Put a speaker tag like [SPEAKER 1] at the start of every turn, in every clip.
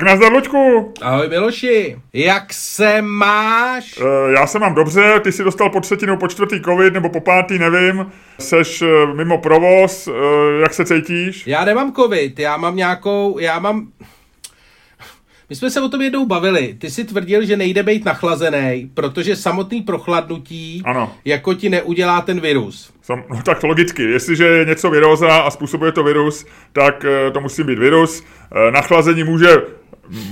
[SPEAKER 1] Tak nazdar, Luďku.
[SPEAKER 2] Ahoj Miloši, jak se máš?
[SPEAKER 1] E, já se mám dobře, ty jsi dostal po třetinu, po čtvrtý covid, nebo po pátý, nevím. Seš e, mimo provoz, e, jak se cítíš?
[SPEAKER 2] Já nemám covid, já mám nějakou, já mám... My jsme se o tom jednou bavili. Ty si tvrdil, že nejde být nachlazený, protože samotný prochladnutí
[SPEAKER 1] ano.
[SPEAKER 2] jako ti neudělá ten virus.
[SPEAKER 1] Sam, no tak logicky, jestliže je něco viróza a způsobuje to virus, tak to musí být virus. Nachlazení může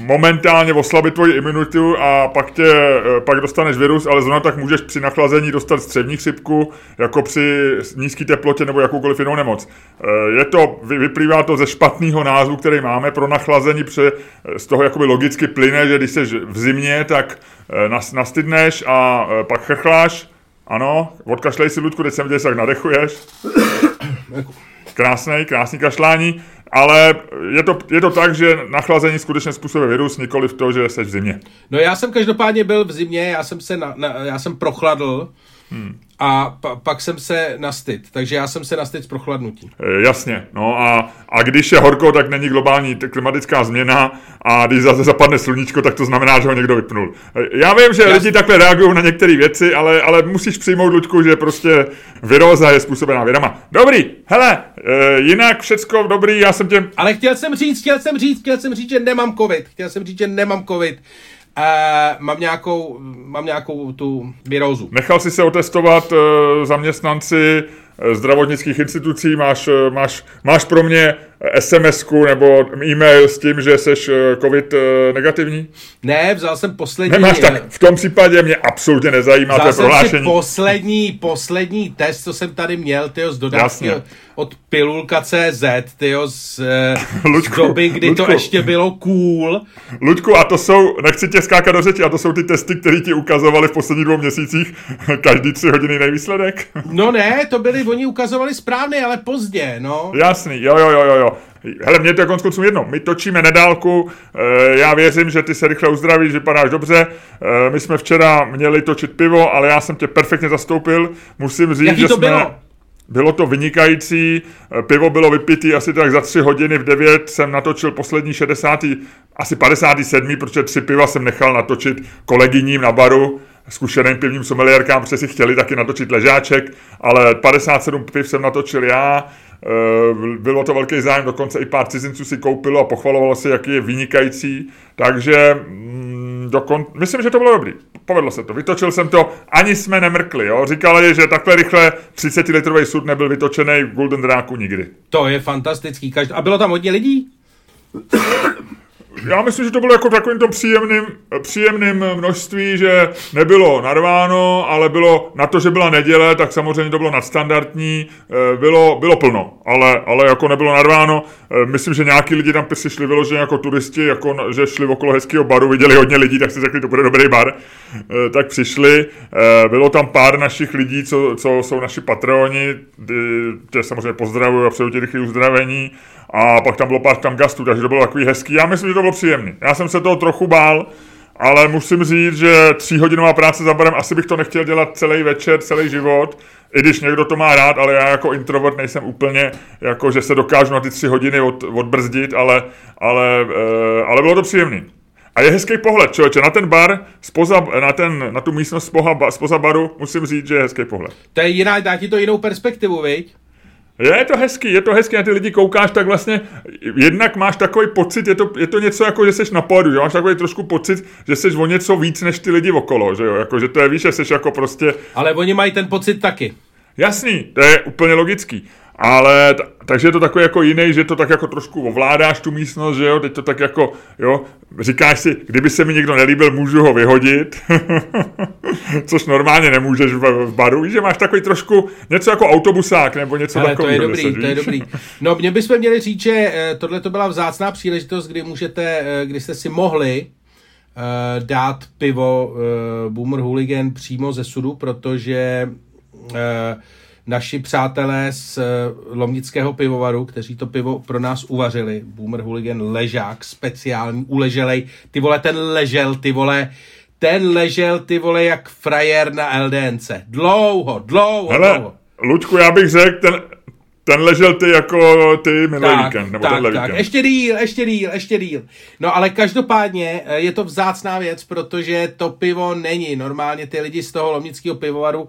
[SPEAKER 1] momentálně oslabit tvoji imunitu a pak, tě, eh, pak dostaneš virus, ale zrovna tak můžeš při nachlazení dostat střední chřipku, jako při nízké teplotě nebo jakoukoliv jinou nemoc. Eh, je to, vyplývá to ze špatného názvu, který máme pro nachlazení, pře, z toho jakoby logicky plyne, že když jsi v zimě, tak eh, nastydneš a pak chrchláš, ano, odkašlej si, Ludku, teď jsem viděl, jak nadechuješ. Krásný, krásný kašlání. Ale je to, je to tak, že nachlazení skutečně způsobuje virus, nikoli v to, že jsi v zimě.
[SPEAKER 2] No já jsem každopádně byl v zimě, já jsem se na, na, já jsem prochladl hmm. a pa, pak jsem se nastyt, takže já jsem se nastyt z prochladnutí.
[SPEAKER 1] E, jasně, no a, a když je horko, tak není globální klimatická změna a když zase zapadne sluníčko, tak to znamená, že ho někdo vypnul. E, já vím, že já... lidi takhle reagují na některé věci, ale, ale musíš přijmout, Luďku, že prostě viróza je způsobená vědama. Dobrý, hele, e, jinak všecko dobrý, já jsem tě...
[SPEAKER 2] Ale chtěl jsem říct, chtěl jsem říct, chtěl jsem říct, že nemám covid. Chtěl jsem říct, že nemám covid. Uh, mám, nějakou, mám nějakou tu virózu.
[SPEAKER 1] Nechal si se otestovat uh, zaměstnanci zdravotnických institucí, máš, uh, máš, máš pro mě sms nebo e-mail s tím, že jsi covid negativní?
[SPEAKER 2] Ne, vzal jsem poslední...
[SPEAKER 1] Nemáš tak, v tom případě mě absolutně nezajímá
[SPEAKER 2] vzal
[SPEAKER 1] to prohlášení.
[SPEAKER 2] si poslední, poslední test, co jsem tady měl, tyjo, z dodávky Jasně. od pilulka.cz, tyjo, z, Luďku, z doby, kdy Luďku, to ještě bylo cool.
[SPEAKER 1] Luďku, a to jsou, nechci tě skákat do řeči, a to jsou ty testy, které ti ukazovali v posledních dvou měsících každý tři hodiny nejvýsledek?
[SPEAKER 2] No ne, to byli, oni ukazovali správně, ale pozdě, no.
[SPEAKER 1] Jasný, jo, jo, jo, jo. Hele, mě to je konec konců jedno. My točíme nedálku, e, já věřím, že ty se rychle uzdravíš, vypadáš dobře. E, my jsme včera měli točit pivo, ale já jsem tě perfektně zastoupil. Musím říct,
[SPEAKER 2] Jaký
[SPEAKER 1] že
[SPEAKER 2] to
[SPEAKER 1] jsme...
[SPEAKER 2] bylo?
[SPEAKER 1] Bylo to vynikající, eh, pivo bylo vypitý asi tak za tři hodiny v devět jsem natočil poslední 60. asi 57. protože tři piva jsem nechal natočit kolegyním na baru, zkušeným pivním someliérkám, protože si chtěli taky natočit ležáček, ale 57 piv jsem natočil já, Eh, bylo to velký zájem, dokonce i pár cizinců si koupilo a pochvalovalo se, jaký je vynikající. Takže mm, dokon... myslím, že to bylo dobrý. Povedlo se to. Vytočil jsem to, ani jsme nemrkli. Jo? Říkali, že takhle rychle 30-litrový sud nebyl vytočený v Golden Dráku nikdy.
[SPEAKER 2] To je fantastický. A bylo tam hodně lidí?
[SPEAKER 1] Já myslím, že to bylo jako takovým tom příjemným, příjemným množství, že nebylo narváno, ale bylo na to, že byla neděle, tak samozřejmě to bylo nadstandardní, eh, bylo, bylo plno, ale, ale jako nebylo narváno. Eh, myslím, že nějaký lidi tam přišli vyloženě jako turisti, jako že šli okolo hezkého baru, viděli hodně lidí, tak si řekli, to bude dobrý bar, eh, tak přišli. Bylo tam pár našich lidí, co, co jsou naši patroni, tě samozřejmě pozdravuju a přeju ti rychlé uzdravení. A pak tam bylo pár tam gastů, takže to bylo takový hezký. Já myslím, že to bylo příjemný. Já jsem se toho trochu bál, ale musím říct, že tříhodinová práce za barem, asi bych to nechtěl dělat celý večer, celý život, i když někdo to má rád, ale já jako introvert nejsem úplně, jako že se dokážu na ty tři hodiny od, odbrzdit, ale, ale, e, ale bylo to příjemný. A je hezký pohled, člověče, na ten bar, spoza, na, ten, na tu místnost spoza, spoza baru, musím říct, že je hezký pohled.
[SPEAKER 2] To je jiná, dá ti to jinou perspektivu, viď?
[SPEAKER 1] Je to hezký, je to hezký, na ty lidi koukáš, tak vlastně jednak máš takový pocit, je to, je to něco jako, že jsi na pódu, že máš takový trošku pocit, že jsi o něco víc než ty lidi okolo, že jo, jako, že to je víš, že jsi jako prostě...
[SPEAKER 2] Ale oni mají ten pocit taky.
[SPEAKER 1] Jasný, to je úplně logický. Ale, t- takže je to takový jako jiný, že to tak jako trošku ovládáš tu místnost, že jo, teď to tak jako, jo, říkáš si, kdyby se mi někdo nelíbil, můžu ho vyhodit, což normálně nemůžeš v, v baru, víš, že máš takový trošku něco jako autobusák, nebo něco takového.
[SPEAKER 2] to je dobrý, se, to je dobrý. No, mě bychom měli říct, že eh, tohle to byla vzácná příležitost, kdy můžete, eh, kdy jste si mohli uh, dát pivo uh, Boomer Hooligan přímo ze sudu, protože uh, naši přátelé z eh, Lomnického pivovaru, kteří to pivo pro nás uvařili. Boomer Hooligan ležák, speciální, uleželej. Ty vole, ten ležel, ty vole, ten ležel, ty vole, jak frajer na LDNC. Dlouho, dlouho,
[SPEAKER 1] Hele,
[SPEAKER 2] dlouho.
[SPEAKER 1] Luďku, já bych řekl, ten, ten ležel ty jako ty minulý tak, víkend, nebo
[SPEAKER 2] tak,
[SPEAKER 1] tenhle
[SPEAKER 2] tak.
[SPEAKER 1] víkend.
[SPEAKER 2] Ještě díl, ještě díl, ještě díl. No ale každopádně eh, je to vzácná věc, protože to pivo není. Normálně ty lidi z toho lomnického pivovaru uh,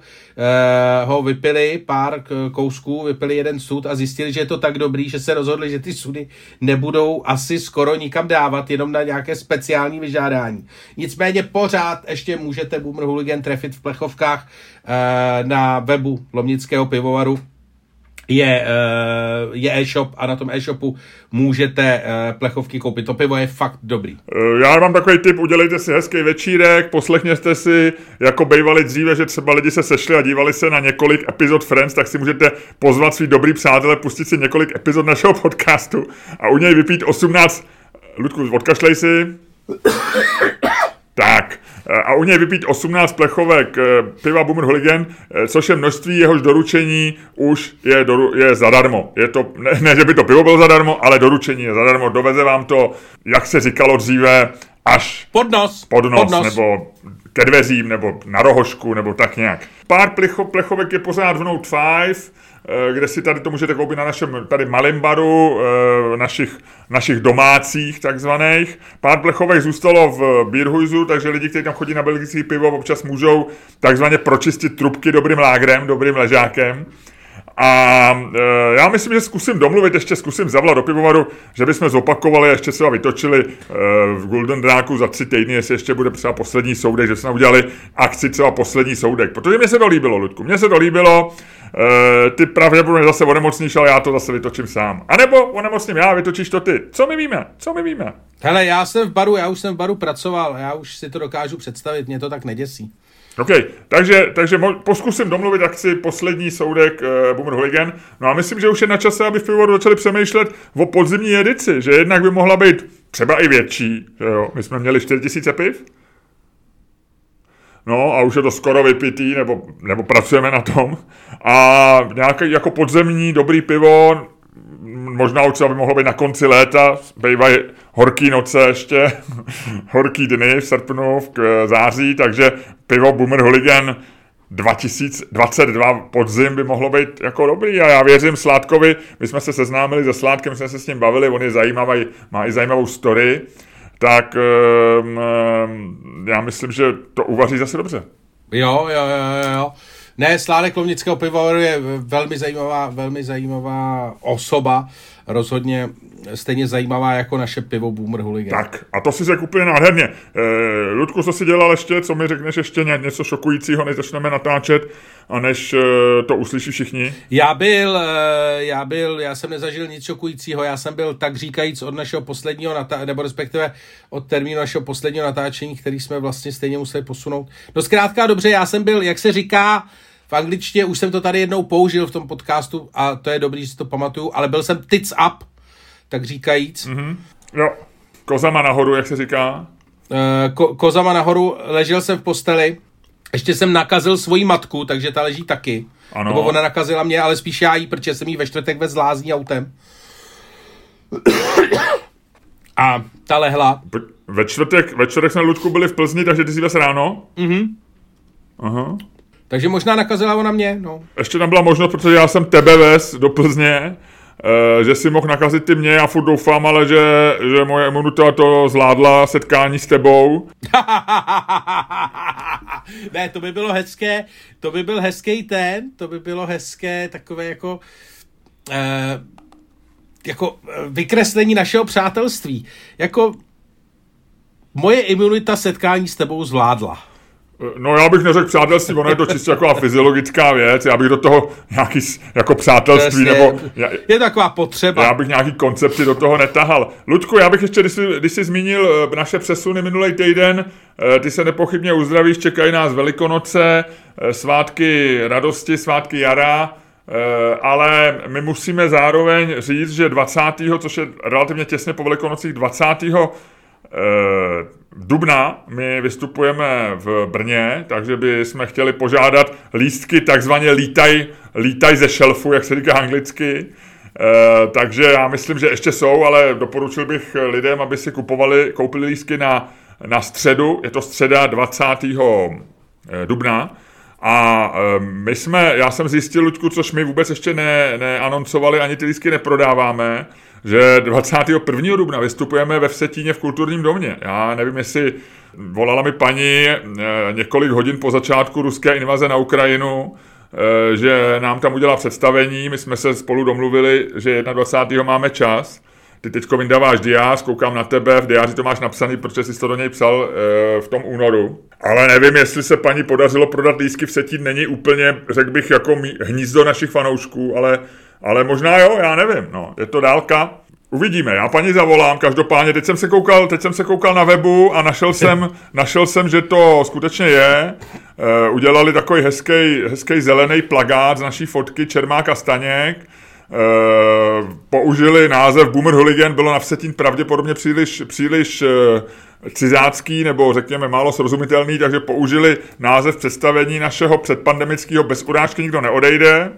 [SPEAKER 2] ho vypili pár kousků, vypili jeden sud a zjistili, že je to tak dobrý, že se rozhodli, že ty sudy nebudou asi skoro nikam dávat, jenom na nějaké speciální vyžádání. Nicméně pořád ještě můžete Boomer Hooligan trefit v plechovkách uh, na webu Lomnického pivovaru je, uh, je e-shop a na tom e-shopu můžete uh, plechovky koupit. To pivo je fakt dobrý.
[SPEAKER 1] Uh, já mám takový tip, udělejte si hezký večírek, poslechněte si, jako bývali dříve, že třeba lidi se sešli a dívali se na několik epizod Friends, tak si můžete pozvat svý dobrý přátelé, pustit si několik epizod našeho podcastu a u něj vypít 18... Ludku, odkašlej si. Tak, a u něj vypít 18 plechovek eh, piva Boomer Hooligan, eh, což je množství jehož doručení už je, doru, je zadarmo. Je to, ne, ne, že by to pivo bylo zadarmo, ale doručení je zadarmo. Doveze vám to, jak se říkalo dříve, až
[SPEAKER 2] pod nos,
[SPEAKER 1] pod nos, pod nos. nebo ke dveřím, nebo na rohošku, nebo tak nějak. Pár plecho, plechovek je pořád v Note 5, Eh, kde si tady to můžete koupit na našem tady malém baru, eh, našich, našich domácích takzvaných. Pár plechovek zůstalo v Bierhuizu, takže lidi, kteří tam chodí na belgický pivo, občas můžou takzvaně pročistit trubky dobrým lágrem, dobrým ležákem. A e, já myslím, že zkusím domluvit, ještě zkusím zavolat do pivovaru, že bychom zopakovali ještě třeba vytočili e, v Golden Dráku za tři týdny, jestli ještě bude třeba poslední soudek, že jsme udělali akci třeba poslední soudek. Protože mě se to líbilo, Ludku, mně se to líbilo, e, ty pravděpodobně zase onemocníš, ale já to zase vytočím sám. A nebo onemocním já, vytočíš to ty. Co my víme? Co my víme?
[SPEAKER 2] Hele, já jsem v baru, já už jsem v baru pracoval, já už si to dokážu představit, mě to tak neděsí.
[SPEAKER 1] OK, takže, takže poskusím domluvit akci poslední soudek uh, Boomer Hooligan. No a myslím, že už je na čase, aby v pivovaru začali přemýšlet o podzimní edici, že jednak by mohla být třeba i větší, že jo. My jsme měli 4000 piv, No a už je to skoro vypitý, nebo, nebo pracujeme na tom. A nějaký jako podzemní dobrý pivo, možná už by mohlo být na konci léta, bývají horký noce ještě, horký dny v srpnu, v září, takže pivo Boomer Hooligan 2022 podzim by mohlo být jako dobrý. A já věřím Sládkovi, my jsme se seznámili se Sládkem, jsme se s ním bavili, on je zajímavý, má i zajímavou story, tak um, já myslím, že to uvaří zase dobře.
[SPEAKER 2] Jo, jo, jo, jo. Ne, Sládek Lovnického pivovaru je velmi zajímavá, velmi zajímavá osoba, rozhodně stejně zajímavá jako naše pivo Boomer Hooligan.
[SPEAKER 1] Tak, a to si řekl úplně nádherně. E, Ludku, co jsi dělal ještě, co mi řekneš ještě něco šokujícího, než začneme natáčet a než e, to uslyší všichni?
[SPEAKER 2] Já byl, e, já byl, já jsem nezažil nic šokujícího, já jsem byl tak říkajíc od našeho posledního, natá- nebo respektive od termínu našeho posledního natáčení, který jsme vlastně stejně museli posunout. No zkrátka dobře, já jsem byl, jak se říká, v angličtině už jsem to tady jednou použil v tom podcastu a to je dobrý, že si to pamatuju, ale byl jsem tits up, tak říkajíc.
[SPEAKER 1] Mm-hmm. Jo, kozama nahoru, jak se říká.
[SPEAKER 2] Uh, ko- kozama nahoru, ležel jsem v posteli, ještě jsem nakazil svoji matku, takže ta leží taky. Ano. Nebo ona nakazila mě, ale spíš já jí, protože jsem jí ve čtvrtek ve zlázní autem. A ta lehla.
[SPEAKER 1] Ve čtvrtek, ve čtvrtek jsme Ludku byli v Plzni, takže ty jsi ves ráno?
[SPEAKER 2] Mhm. Aha. Takže možná nakazila ona mě, no.
[SPEAKER 1] Ještě tam byla možnost, protože já jsem tebe ves do Plzně, e, že si mohl nakazit ty mě, já furt doufám, ale že, že moje imunita to zvládla setkání s tebou.
[SPEAKER 2] ne, to by bylo hezké, to by byl hezký ten, to by bylo hezké takové jako e, jako vykreslení našeho přátelství. Jako moje imunita setkání s tebou zvládla.
[SPEAKER 1] No já bych neřekl přátelství, ono je to čistě jako fyziologická věc, já bych do toho nějaký jako přátelství Přesně, nebo... Já,
[SPEAKER 2] je taková potřeba.
[SPEAKER 1] Já bych nějaký koncepty do toho netahal. Ludku, já bych ještě, když jsi, když jsi zmínil eh, naše přesuny minulý týden, eh, ty se nepochybně uzdravíš, čekají nás Velikonoce, eh, svátky radosti, svátky jara, ale my musíme zároveň říct, že 20. což je relativně těsně po Velikonocích, 20 dubna my vystupujeme v Brně, takže by jsme chtěli požádat lístky takzvaně lítaj, lítaj ze šelfu, jak se říká anglicky. E, takže já myslím, že ještě jsou, ale doporučil bych lidem, aby si kupovali, koupili lístky na, na středu, je to středa 20. dubna. A my jsme, já jsem zjistil, Luďku, což my vůbec ještě ne, neanoncovali, ani ty lístky neprodáváme, že 21. dubna vystupujeme ve Vsetíně v kulturním domě. Já nevím, jestli volala mi paní e, několik hodin po začátku ruské invaze na Ukrajinu, e, že nám tam udělá představení, my jsme se spolu domluvili, že 21. máme čas, ty teďko vyndáváš diář, koukám na tebe, v diáři to máš napsaný, protože jsi to do něj psal e, v tom únoru. Ale nevím, jestli se paní podařilo prodat lísky v setí, není úplně, řekl bych, jako hnízdo našich fanoušků, ale, ale možná jo, já nevím, no, je to dálka. Uvidíme, já paní zavolám, každopádně, teď jsem se koukal, teď jsem se koukal na webu a našel jsem, našel jsem, že to skutečně je. E, udělali takový hezký, hezký zelený plagát z naší fotky Čermák a Staněk Eh, použili název Boomer Hooligan, bylo na Vsetín pravděpodobně příliš, příliš uh, cizácký nebo řekněme málo srozumitelný, takže použili název představení našeho předpandemického bez urážky nikdo neodejde.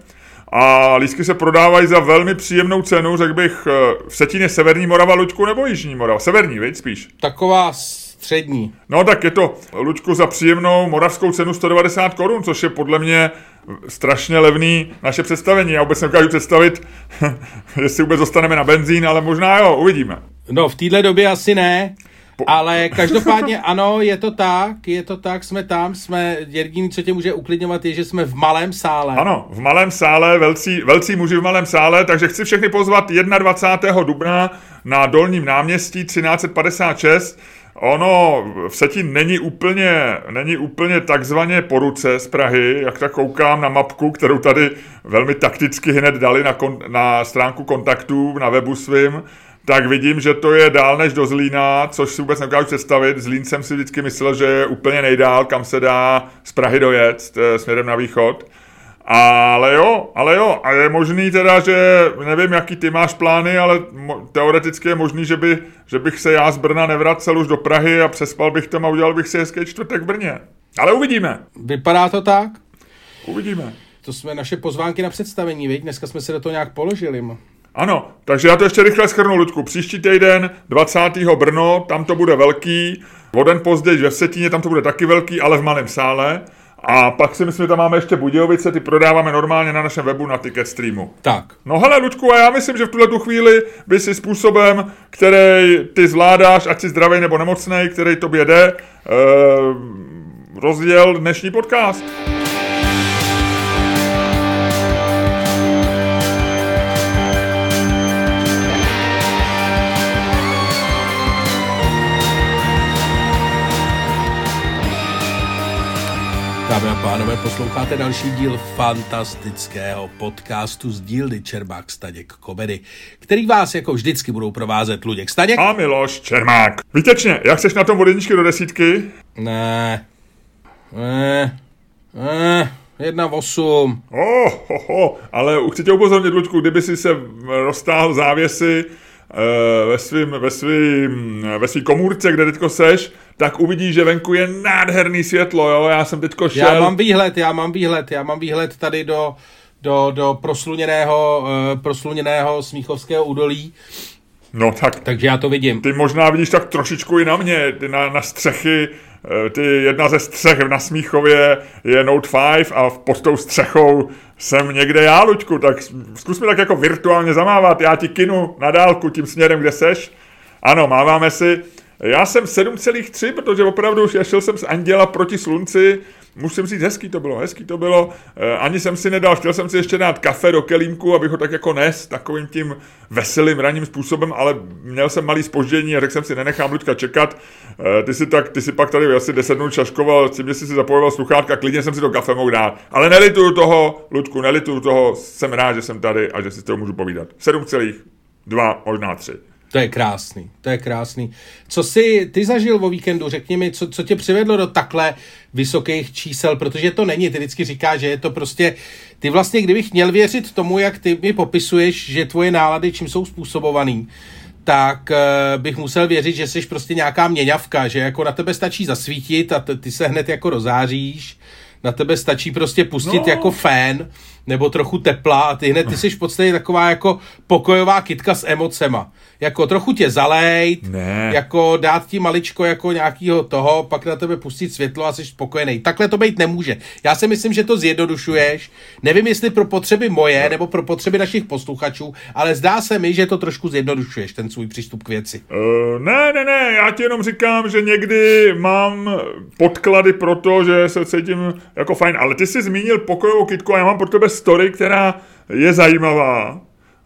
[SPEAKER 1] A lístky se prodávají za velmi příjemnou cenu, řekl bych, uh, v Setíně Severní Morava, Luďku, nebo Jižní Morava? Severní, veď spíš.
[SPEAKER 2] Taková střední.
[SPEAKER 1] No tak je to, Luďku, za příjemnou moravskou cenu 190 korun, což je podle mě strašně levný naše představení. Já vůbec nedokážu představit, jestli vůbec dostaneme na benzín, ale možná jo, uvidíme.
[SPEAKER 2] No, v téhle době asi ne. Ale každopádně ano, je to tak, je to tak, jsme tam, jsme, jediný, co tě může uklidňovat, je, že jsme v malém sále.
[SPEAKER 1] Ano, v malém sále, velcí, velcí muži v malém sále, takže chci všechny pozvat 21. dubna na Dolním náměstí 1356 Ono v Setín není úplně, není úplně takzvaně po ruce z Prahy, jak tak koukám na mapku, kterou tady velmi takticky hned dali na, kon, na stránku kontaktů na webu svým, tak vidím, že to je dál než do Zlína, což si vůbec nedokážu představit. Zlín jsem si vždycky myslel, že je úplně nejdál, kam se dá z Prahy dojet eh, směrem na východ. Ale jo, ale jo, a je možný teda, že nevím, jaký ty máš plány, ale teoreticky je možný, že, by, že bych se já z Brna nevracel už do Prahy a přespal bych tam a udělal bych si hezký čtvrtek v Brně. Ale uvidíme.
[SPEAKER 2] Vypadá to tak?
[SPEAKER 1] Uvidíme.
[SPEAKER 2] To jsme naše pozvánky na představení, viď? Dneska jsme se do toho nějak položili.
[SPEAKER 1] Ano, takže já to ještě rychle schrnu, Ludku. Příští týden, 20. Brno, tam to bude velký. O den později ve Vsetíně, tam to bude taky velký, ale v malém sále. A pak si myslím, že tam máme ještě Budějovice, ty prodáváme normálně na našem webu na Ticket Streamu.
[SPEAKER 2] Tak.
[SPEAKER 1] No hele, Lučku, a já myslím, že v tuhle tu chvíli by si způsobem, který ty zvládáš, ať si zdravý nebo nemocný, který tobě jde, eh, rozděl dnešní podcast.
[SPEAKER 2] Dámy a pánové, posloucháte další díl fantastického podcastu z dílny Čermák Staněk Komedy, který vás jako vždycky budou provázet Luděk Staněk.
[SPEAKER 1] A Miloš Čermák. Výtečně, jak seš na tom od jedničky do desítky?
[SPEAKER 2] Ne, ne, ne, jedna osm.
[SPEAKER 1] Oh, oh, oh, ale chci tě upozornit, Luďku, kdyby si se roztáhl závěsy, ve svým, ve svým, ve svý komůrce, kde teďko seš, tak uvidíš, že venku je nádherný světlo, jo, já jsem teďko šel.
[SPEAKER 2] Já mám výhled, já mám výhled, já mám výhled tady do, do, do prosluněného, uh, prosluněného Smíchovského údolí.
[SPEAKER 1] No tak.
[SPEAKER 2] Takže já to vidím.
[SPEAKER 1] Ty možná vidíš tak trošičku i na mě, ty na, na střechy, eh, ty jedna ze střech na Smíchově je Note 5 a pod tou střechou jsem někde já, Luďku, tak zkus mi tak jako virtuálně zamávat, já ti kinu na dálku tím směrem, kde seš. Ano, máváme si. Já jsem 7,3, protože opravdu šel jsem z Anděla proti slunci, musím říct, hezký to bylo, hezký to bylo. E, ani jsem si nedal, chtěl jsem si ještě dát kafe do kelímku, abych ho tak jako nes takovým tím veselým ranním způsobem, ale měl jsem malý spoždění a řekl jsem si, nenechám Luďka čekat. E, ty si, tak, ty si pak tady asi 10 minut čaškoval, tím, že jsi si zapojoval sluchátka, klidně jsem si to kafe mohl dát. Ale nelituju toho, Luďku, nelituju toho, jsem rád, že jsem tady a že si toho můžu povídat. 7,2, možná 3.
[SPEAKER 2] To je krásný, to je krásný. Co jsi ty zažil o víkendu? Řekni mi, co, co tě přivedlo do takhle vysokých čísel, protože to není, ty vždycky říká, že je to prostě, ty vlastně, kdybych měl věřit tomu, jak ty mi popisuješ, že tvoje nálady čím jsou způsobovaný, tak uh, bych musel věřit, že jsi prostě nějaká měňavka, že jako na tebe stačí zasvítit a ty se hned jako rozáříš, na tebe stačí prostě pustit no. jako fén nebo trochu tepla a ty hned, ty jsi v podstatě taková jako pokojová kitka s emocema. Jako trochu tě zalejt,
[SPEAKER 1] Ne.
[SPEAKER 2] jako dát ti maličko jako nějakýho toho, pak na tebe pustit světlo a jsi spokojený. Takhle to být nemůže. Já si myslím, že to zjednodušuješ. Nevím, jestli pro potřeby moje nebo pro potřeby našich posluchačů, ale zdá se mi, že to trošku zjednodušuješ, ten svůj přístup k věci.
[SPEAKER 1] Uh, ne, ne, ne, já ti jenom říkám, že někdy mám podklady pro to, že se cítím jako fajn, ale ty jsi zmínil pokojovou kitku a já mám pro tebe story, která je zajímavá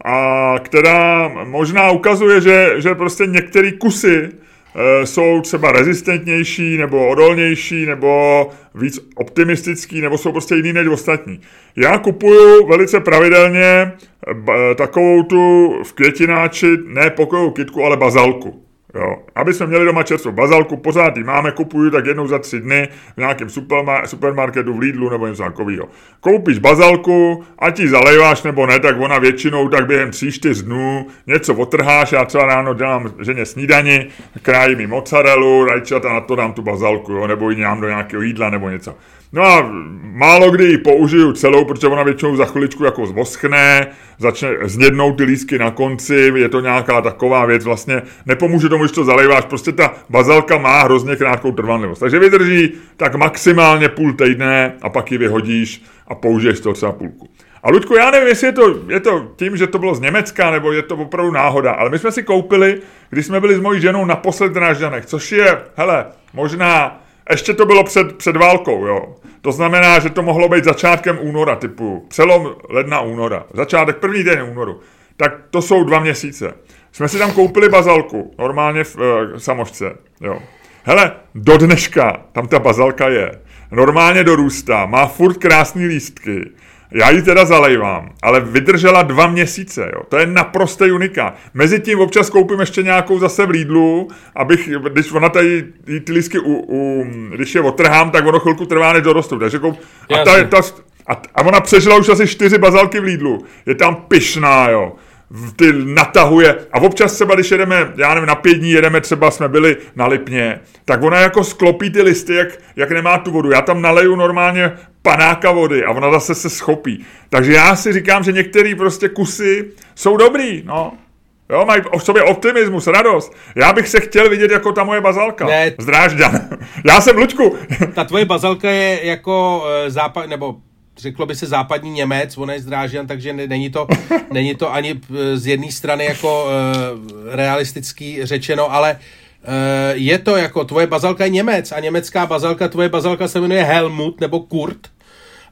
[SPEAKER 1] a která možná ukazuje, že, že prostě některé kusy eh, jsou třeba rezistentnější, nebo odolnější, nebo víc optimistický, nebo jsou prostě jiný než ostatní. Já kupuju velice pravidelně b- takovou tu v květináči, ne pokojovou kitku, ale bazalku. Jo. Aby jsme měli doma čerstvou bazalku, pořád ji máme, kupuju tak jednou za tři dny v nějakém superma- supermarketu, v Lidlu nebo něco takového. Koupíš bazalku, ať ji zalejváš nebo ne, tak ona většinou tak během tří, čtyř dnů něco otrháš, já třeba ráno dělám ženě snídani, krájím jí mozzarellu, rajčata, na to dám tu bazalku, jo, nebo ji dám do nějakého jídla nebo něco. No a málo kdy ji použiju celou, protože ona většinou za chviličku jako zvoschne, začne znědnout ty lísky na konci, je to nějaká taková věc, vlastně nepomůže tomu, když to zalejváš, prostě ta bazalka má hrozně krátkou trvanlivost. Takže vydrží tak maximálně půl týdne a pak ji vyhodíš a použiješ to třeba půlku. A Luďku, já nevím, jestli je to, je to tím, že to bylo z Německa, nebo je to opravdu náhoda, ale my jsme si koupili, když jsme byli s mojí ženou naposled Drážďanech, což je, hele, možná ještě to bylo před, před válkou, jo. To znamená, že to mohlo být začátkem února, typu přelom ledna února, začátek první den únoru. Tak to jsou dva měsíce. Jsme si tam koupili bazalku, normálně v e, samošce, jo. Hele, do dneška tam ta bazalka je. Normálně dorůstá, má furt krásný lístky. Já ji teda zalejvám, ale vydržela dva měsíce, jo. To je naprostý unikát. Mezitím občas koupím ještě nějakou zase v Lidlu, abych, když ona tady jí ty lístky, u, u, když je otrhám, tak ono chvilku trvá, než dorostou. Takže koup, a, ta, ta, a, a ona přežila už asi čtyři bazalky v Lidlu. Je tam pyšná, jo ty natahuje a občas třeba, když jedeme, já nevím, na pět dní jedeme, třeba jsme byli na Lipně, tak ona jako sklopí ty listy, jak, jak nemá tu vodu. Já tam naleju normálně panáka vody a ona zase se schopí. Takže já si říkám, že některé prostě kusy jsou dobrý, no. Jo, mají v sobě optimismus, radost. Já bych se chtěl vidět jako ta moje bazalka.
[SPEAKER 2] Ne.
[SPEAKER 1] Zdrážďan. Já jsem Lučku.
[SPEAKER 2] Ta tvoje bazalka je jako uh, západ, nebo řeklo by se západní Němec, on je zdrážen, takže není to, není to ani z jedné strany jako uh, realistický řečeno, ale uh, je to jako tvoje bazalka je Němec a německá bazalka, tvoje bazalka se jmenuje Helmut nebo Kurt.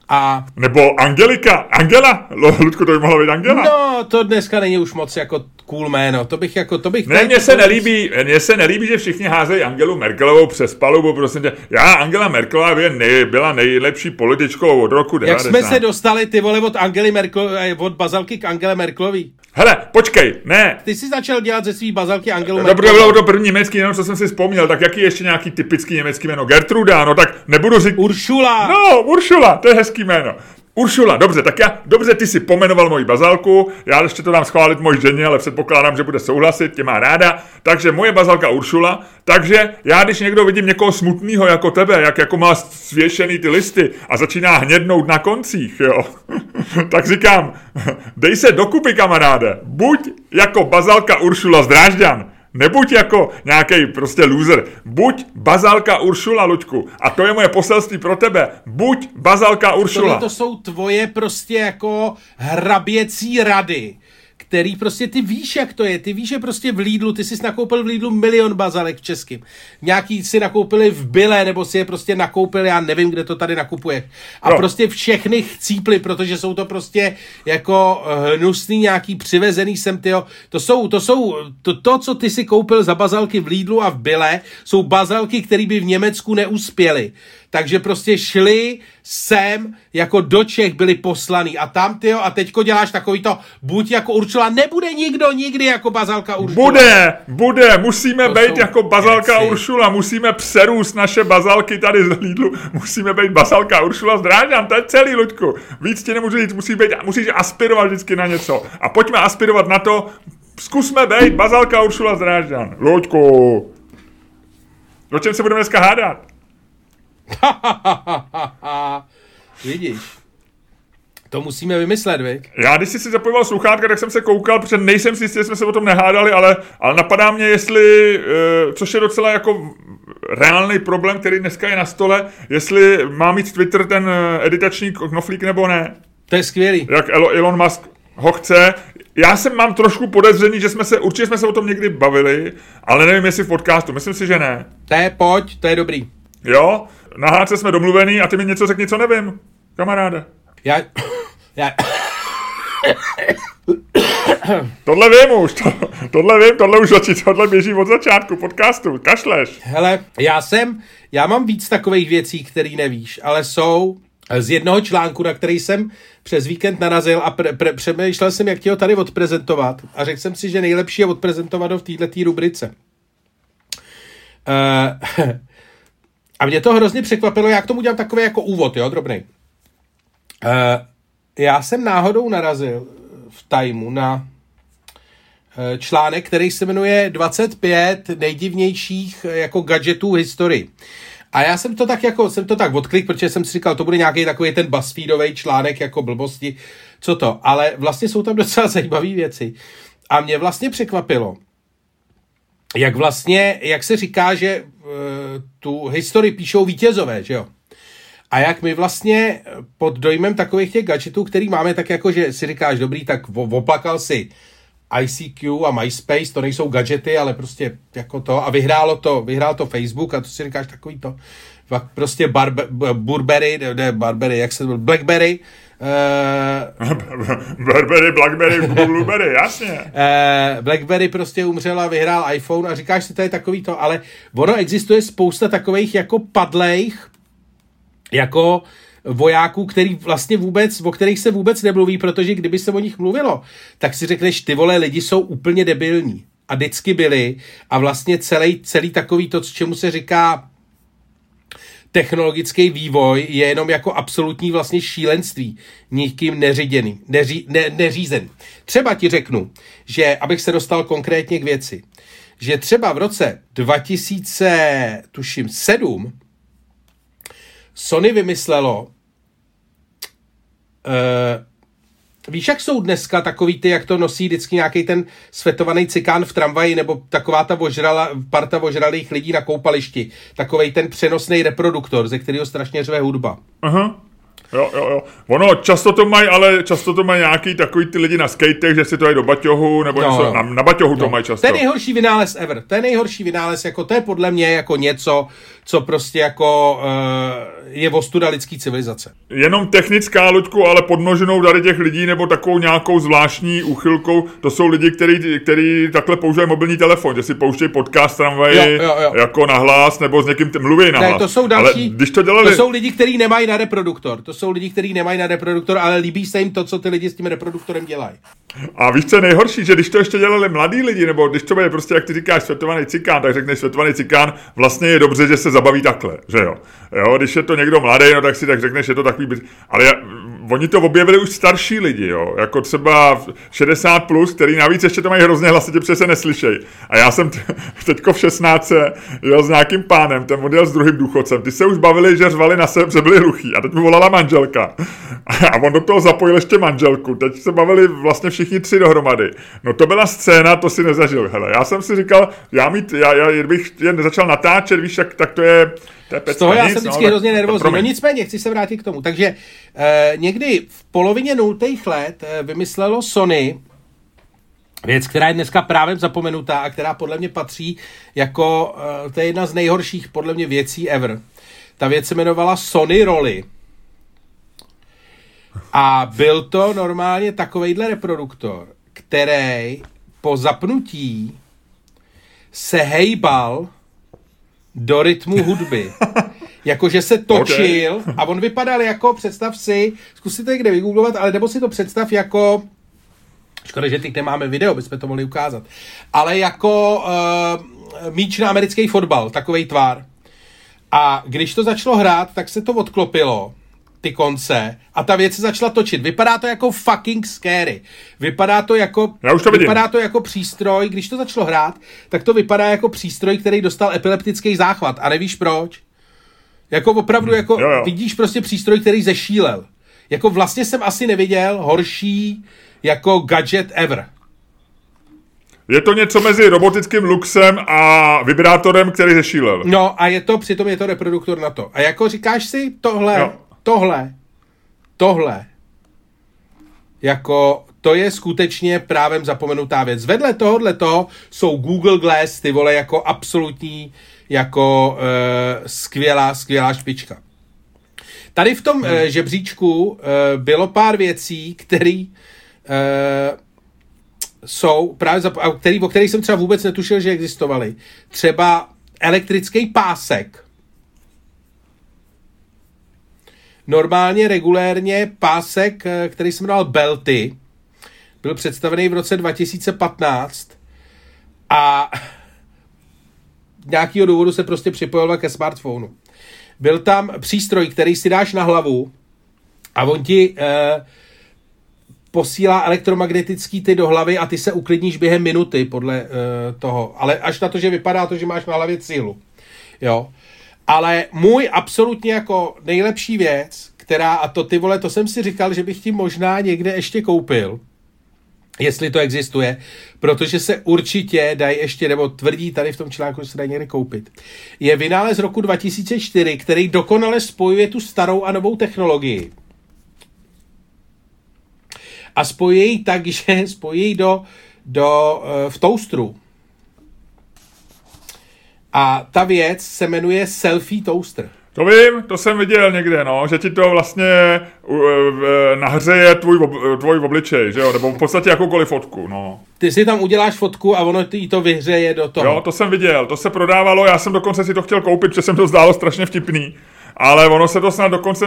[SPEAKER 2] A...
[SPEAKER 1] Nebo Angelika, Angela, Ludku, to by mohla být Angela.
[SPEAKER 2] No, to dneska není už moc jako cool jméno, to bych jako, to bych...
[SPEAKER 1] Ne, mně se nelíbí, mně se nelíbí, že všichni házejí Angelu Merkelovou přes palubu, prosím tě. Já, Angela Merkelová by nej, byla nejlepší političkou od roku 90.
[SPEAKER 2] Jak jsme se dostali, ty vole, od Angely Merkel, od bazalky k Angele Merkelový?
[SPEAKER 1] Hele, počkej, ne.
[SPEAKER 2] Ty jsi začal dělat ze svý bazalky Angelu
[SPEAKER 1] Merkelovou. Dobré, bylo to první německý jméno, co jsem si vzpomněl, tak jaký ještě nějaký typický německý jméno? Gertruda, no tak nebudu říct...
[SPEAKER 2] Uršula.
[SPEAKER 1] No, Uršula, to je hezký jméno. Uršula, dobře, tak já, dobře, ty si pomenoval moji bazalku, já ještě to dám schválit moji ženě, ale předpokládám, že bude souhlasit, tě má ráda, takže moje bazalka Uršula, takže já, když někdo vidím někoho smutného jako tebe, jak jako má svěšený ty listy a začíná hnědnout na koncích, jo, tak říkám, dej se dokupy, kamaráde, buď jako bazalka Uršula z Drážďan, Nebuď jako nějaký prostě loser. Buď bazalka Uršula, Luďku. A to je moje poselství pro tebe. Buď bazalka Uršula.
[SPEAKER 2] Tohle to jsou tvoje prostě jako hraběcí rady který prostě ty víš, jak to je. Ty víš, že prostě v Lidlu, ty jsi nakoupil v Lidlu milion bazalek v českým. Nějaký si nakoupili v Bile, nebo si je prostě nakoupili, já nevím, kde to tady nakupuje. A no. prostě všechny chcípli, protože jsou to prostě jako hnusný nějaký přivezený sem, tyjo. To jsou, to jsou, to, to, co ty si koupil za bazalky v Lidlu a v Bile, jsou bazalky, které by v Německu neuspěly takže prostě šli sem, jako do Čech byli poslaný a tam ty a teďko děláš takový to, buď jako Uršula, nebude nikdo nikdy jako bazalka Uršula.
[SPEAKER 1] Bude, bude, musíme to být jako bazalka věci. Uršula, musíme přerůst naše bazalky tady z Lidlu, musíme být bazalka Uršula z Drážďan, to je celý, Luďku. Víc ti nemůžu říct, musí být, musíš aspirovat vždycky na něco. A pojďme aspirovat na to, zkusme být bazalka Uršula z Drážďan. Luďku, o čem se budeme dneska hádat?
[SPEAKER 2] Vidíš. To musíme vymyslet, viď?
[SPEAKER 1] Já když jsi si zapojoval sluchátka, tak jsem se koukal, protože nejsem si jistý, jsme se o tom nehádali, ale, ale napadá mě, jestli, uh, což je docela jako reálný problém, který dneska je na stole, jestli má mít Twitter ten eh, editační knoflík nebo ne.
[SPEAKER 2] To je skvělý.
[SPEAKER 1] Jak Elon Musk ho chce. Já jsem mám trošku podezření, že jsme se, určitě jsme se o tom někdy bavili, ale nevím, jestli v podcastu. Myslím si, že ne.
[SPEAKER 2] To je, pojď, to je dobrý.
[SPEAKER 1] Jo, na háce jsme domluvený a ty mi něco řekni, co nevím, kamaráde.
[SPEAKER 2] Já, já...
[SPEAKER 1] tohle vím už, to, tohle vím, tohle už začít, tohle běží od začátku podcastu, kašleš.
[SPEAKER 2] Hele, já jsem, já mám víc takových věcí, které nevíš, ale jsou z jednoho článku, na který jsem přes víkend narazil a pre, pre, přemýšlel jsem, jak ti ho tady odprezentovat a řekl jsem si, že nejlepší je odprezentovat ho v této rubrice. Uh, a mě to hrozně překvapilo, já k tomu dělám takový jako úvod, jo, drobný. Uh, já jsem náhodou narazil v Timeu na eh, článek, který se jmenuje 25 nejdivnějších jako gadgetů historii. A já jsem to tak jako, jsem to tak odklik, protože jsem si říkal, to bude nějaký takový ten BuzzFeedový článek jako blbosti, co to. Ale vlastně jsou tam docela zajímavé věci. A mě vlastně překvapilo, jak vlastně, jak se říká, že uh, tu historii píšou vítězové, že jo? A jak my vlastně pod dojmem takových těch gadgetů, který máme, tak jako, že si říkáš, dobrý, tak oplakal si ICQ a MySpace, to nejsou gadgety, ale prostě jako to. A vyhrálo to, vyhrál to Facebook a to si říkáš takový to. Prostě barbe, Burberry, ne Barberry, jak se to Blackberry,
[SPEAKER 1] Uh, Blackberry, Blackberry, Blueberry, jasně.
[SPEAKER 2] Uh, Blackberry prostě umřel a vyhrál iPhone a říkáš si, to je takový to, ale ono existuje spousta takových jako padlejch, jako vojáků, který vlastně vůbec, o kterých se vůbec nemluví, protože kdyby se o nich mluvilo, tak si řekneš, ty vole, lidi jsou úplně debilní. A vždycky byli. A vlastně celý, celý takový to, čemu se říká technologický vývoj je jenom jako absolutní vlastně šílenství, nikým neříděný, neří, ne, neřízen. Třeba ti řeknu, že abych se dostal konkrétně k věci, že třeba v roce 2007 Sony vymyslelo Uh, Víš, jak jsou dneska takový ty, jak to nosí vždycky nějaký ten svetovaný cikán v tramvaji, nebo taková ta vožrala, parta vožralých lidí na koupališti. Takový ten přenosný reproduktor, ze kterého strašně řve hudba.
[SPEAKER 1] Aha. Jo, jo, jo. Ono často to mají, ale často to mají nějaký takový ty lidi na skatech, že si to dají do baťohu, nebo no, něco, na, na baťohu no. to mají často.
[SPEAKER 2] To je nejhorší vynález ever. To je nejhorší vynález, jako to je podle mě jako něco, co prostě jako uh, je ostuda lidské civilizace.
[SPEAKER 1] Jenom technická, Luďku, ale podnoženou tady těch lidí nebo takovou nějakou zvláštní úchylkou, to jsou lidi, který, který takhle používají mobilní telefon, že si pouštějí podcast tramvaji jo. jako nahlas, nebo s někým t- mluví nahlas.
[SPEAKER 2] Ne, to jsou další, ale když to, dělali... to jsou lidi, kteří nemají na reproduktor. To jsou lidi, kteří nemají na reproduktor, ale líbí se jim to, co ty lidi s tím reproduktorem dělají.
[SPEAKER 1] A víš, co je nejhorší, že když to ještě dělali mladí lidi, nebo když to bude prostě, jak ty říkáš, světovaný cikán, tak řekneš světovaný cikán, vlastně je dobře, že se zabaví takhle, že jo. jo když je to někdo mladý, no tak si tak řekneš, že to takový. Ale já, oni to objevili už starší lidi, jo, jako třeba 60 plus, který navíc ještě to mají hrozně hlasitě, protože se neslyšej. A já jsem t- teďko v 16 jel s nějakým pánem, ten model s druhým důchodcem. Ty se už bavili, že řvali na sebe, že byli hluchý. A teď mu volala manželka. A on do toho zapojil ještě manželku. Teď se bavili vlastně všichni tři dohromady. No to byla scéna, to si nezažil. Hele, já jsem si říkal, já, mít, já, já bych jen začal natáčet, víš, tak, tak to je, to je
[SPEAKER 2] Z toho já jsem vždycky no, hrozně nervózní. No nicméně, chci se vrátit k tomu. Takže eh, někdy v polovině nultých let eh, vymyslelo Sony věc, která je dneska právě zapomenutá a která podle mě patří jako, eh, to je jedna z nejhorších podle mě věcí ever. Ta věc se jmenovala Sony Rolly. A byl to normálně takovejhle reproduktor, který po zapnutí se hejbal do rytmu hudby. Jakože se točil okay. a on vypadal jako, představ si, zkusit to někde vygooglovat, ale nebo si to představ jako, škoda, že teď nemáme video, bychom to mohli ukázat, ale jako uh, míč na americký fotbal, takový tvár. A když to začalo hrát, tak se to odklopilo ty konce a ta věc se začala točit. Vypadá to jako fucking scary. Vypadá to jako,
[SPEAKER 1] Já už to
[SPEAKER 2] vypadá to jako přístroj, když to začalo hrát, tak to vypadá jako přístroj, který dostal epileptický záchvat a nevíš proč. Jako opravdu, hmm. jako jo, jo. vidíš prostě přístroj, který zešílel. jako vlastně jsem asi neviděl horší jako gadget ever.
[SPEAKER 1] Je to něco mezi robotickým luxem a vibrátorem, který zešílel.
[SPEAKER 2] No a je to, přitom je to reproduktor na to. A jako říkáš si, tohle, no. tohle, tohle, jako to je skutečně právem zapomenutá věc. Vedle tohohle toho jsou Google Glass, ty vole, jako absolutní, jako uh, skvělá, skvělá špička. Tady v tom hmm. uh, žebříčku uh, bylo pár věcí, které uh, jsou právě, za, který, o kterých jsem třeba vůbec netušil, že existovaly. Třeba elektrický pásek. Normálně, regulérně pásek, který se jmenoval Belty, byl představený v roce 2015 a nějakého důvodu se prostě připojoval ke smartphonu. Byl tam přístroj, který si dáš na hlavu a on ti eh, posílá elektromagnetický ty do hlavy a ty se uklidníš během minuty podle uh, toho. Ale až na to, že vypadá to, že máš na hlavě cílu. Jo. Ale můj absolutně jako nejlepší věc, která, a to ty vole, to jsem si říkal, že bych ti možná někde ještě koupil, jestli to existuje, protože se určitě dají ještě, nebo tvrdí tady v tom článku, že se dají někde koupit. Je vynález roku 2004, který dokonale spojuje tu starou a novou technologii a spojí tak, že spojí do, do uh, v toastru. A ta věc se jmenuje Selfie Toaster.
[SPEAKER 1] To vím, to jsem viděl někde, no, že ti to vlastně uh, uh, nahřeje tvůj, uh, tvůj obličej, že jo, nebo v podstatě jakoukoliv fotku, no.
[SPEAKER 2] Ty si tam uděláš fotku a ono ti to vyhřeje do toho.
[SPEAKER 1] Jo, to jsem viděl, to se prodávalo, já jsem dokonce si to chtěl koupit, protože jsem to zdálo strašně vtipný, ale ono se to snad dokonce,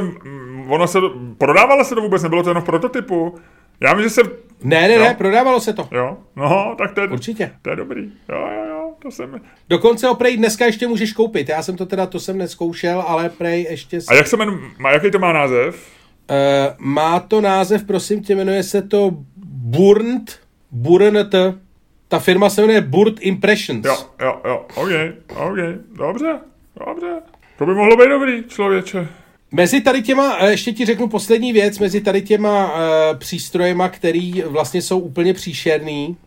[SPEAKER 1] ono se, prodávalo se to vůbec, nebylo to jenom v prototypu, já myslím, že se...
[SPEAKER 2] Ne, ne, jo. ne, prodávalo se to.
[SPEAKER 1] Jo, no, tak to je...
[SPEAKER 2] Určitě.
[SPEAKER 1] To je dobrý. Jo, jo, jo, to jsem...
[SPEAKER 2] Dokonce ho prej dneska ještě můžeš koupit. Já jsem to teda, to jsem neskoušel, ale prej ještě...
[SPEAKER 1] A jak se jmenuje, jaký to má název?
[SPEAKER 2] Uh, má to název, prosím tě, jmenuje se to Burnt, Burnt, ta firma se jmenuje Burnt Impressions.
[SPEAKER 1] Jo, jo, jo, ok, ok, dobře, dobře. To by mohlo být dobrý, člověče.
[SPEAKER 2] Mezi tady těma, eh, ještě ti řeknu poslední věc, mezi tady těma uh, přístrojema, který vlastně jsou úplně příšerný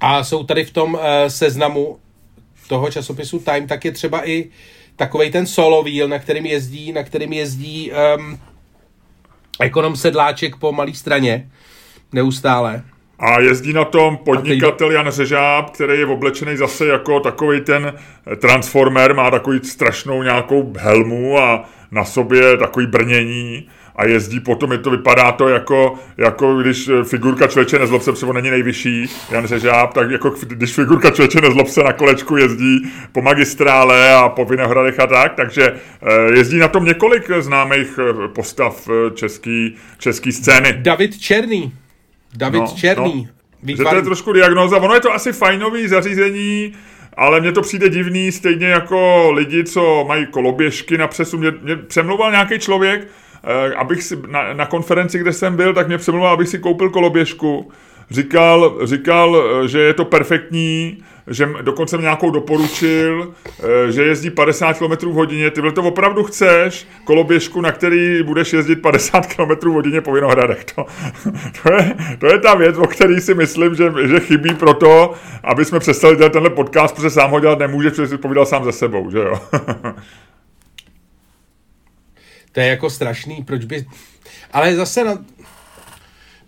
[SPEAKER 2] a jsou tady v tom uh, seznamu toho časopisu Time, tak je třeba i takovej ten solo wheel, na kterým jezdí, na kterým jezdí um, ekonom sedláček po malé straně neustále.
[SPEAKER 1] A jezdí na tom podnikatel Jan Řežáb, který je oblečený zase jako takový ten transformer, má takový strašnou nějakou helmu a na sobě takový brnění a jezdí potom, je to, vypadá to jako, jako když figurka člověče nezlob se, protože není nejvyšší, Jan Řežáb, tak jako když figurka člověče nezlob se na kolečku jezdí po magistrále a po Vinohradech a tak, takže eh, jezdí na tom několik známých eh, postav eh, český, český scény.
[SPEAKER 2] David Černý. David no, Černý.
[SPEAKER 1] No. Že to je trošku diagnoza. Ono je to asi fajnový zařízení, ale mně to přijde divný, stejně jako lidi, co mají koloběžky na přesun. Mě, mě přemlouval nějaký člověk, eh, abych si, na, na konferenci, kde jsem byl, tak mě přemlouval, abych si koupil koloběžku. Říkal, říkal, eh, že je to perfektní, že dokonce mě nějakou doporučil, eh, že jezdí 50 km v hodině. Ty to opravdu chceš, koloběžku, na který budeš jezdit 50 km v hodině po Vinohradech. To, to, je, to je ta věc, o který si myslím, že, že chybí pro to, aby jsme přestali dělat tenhle podcast, protože sám ho dělat nemůže, protože si povídal sám ze sebou, že jo?
[SPEAKER 2] to je jako strašný, proč by... Ale zase na,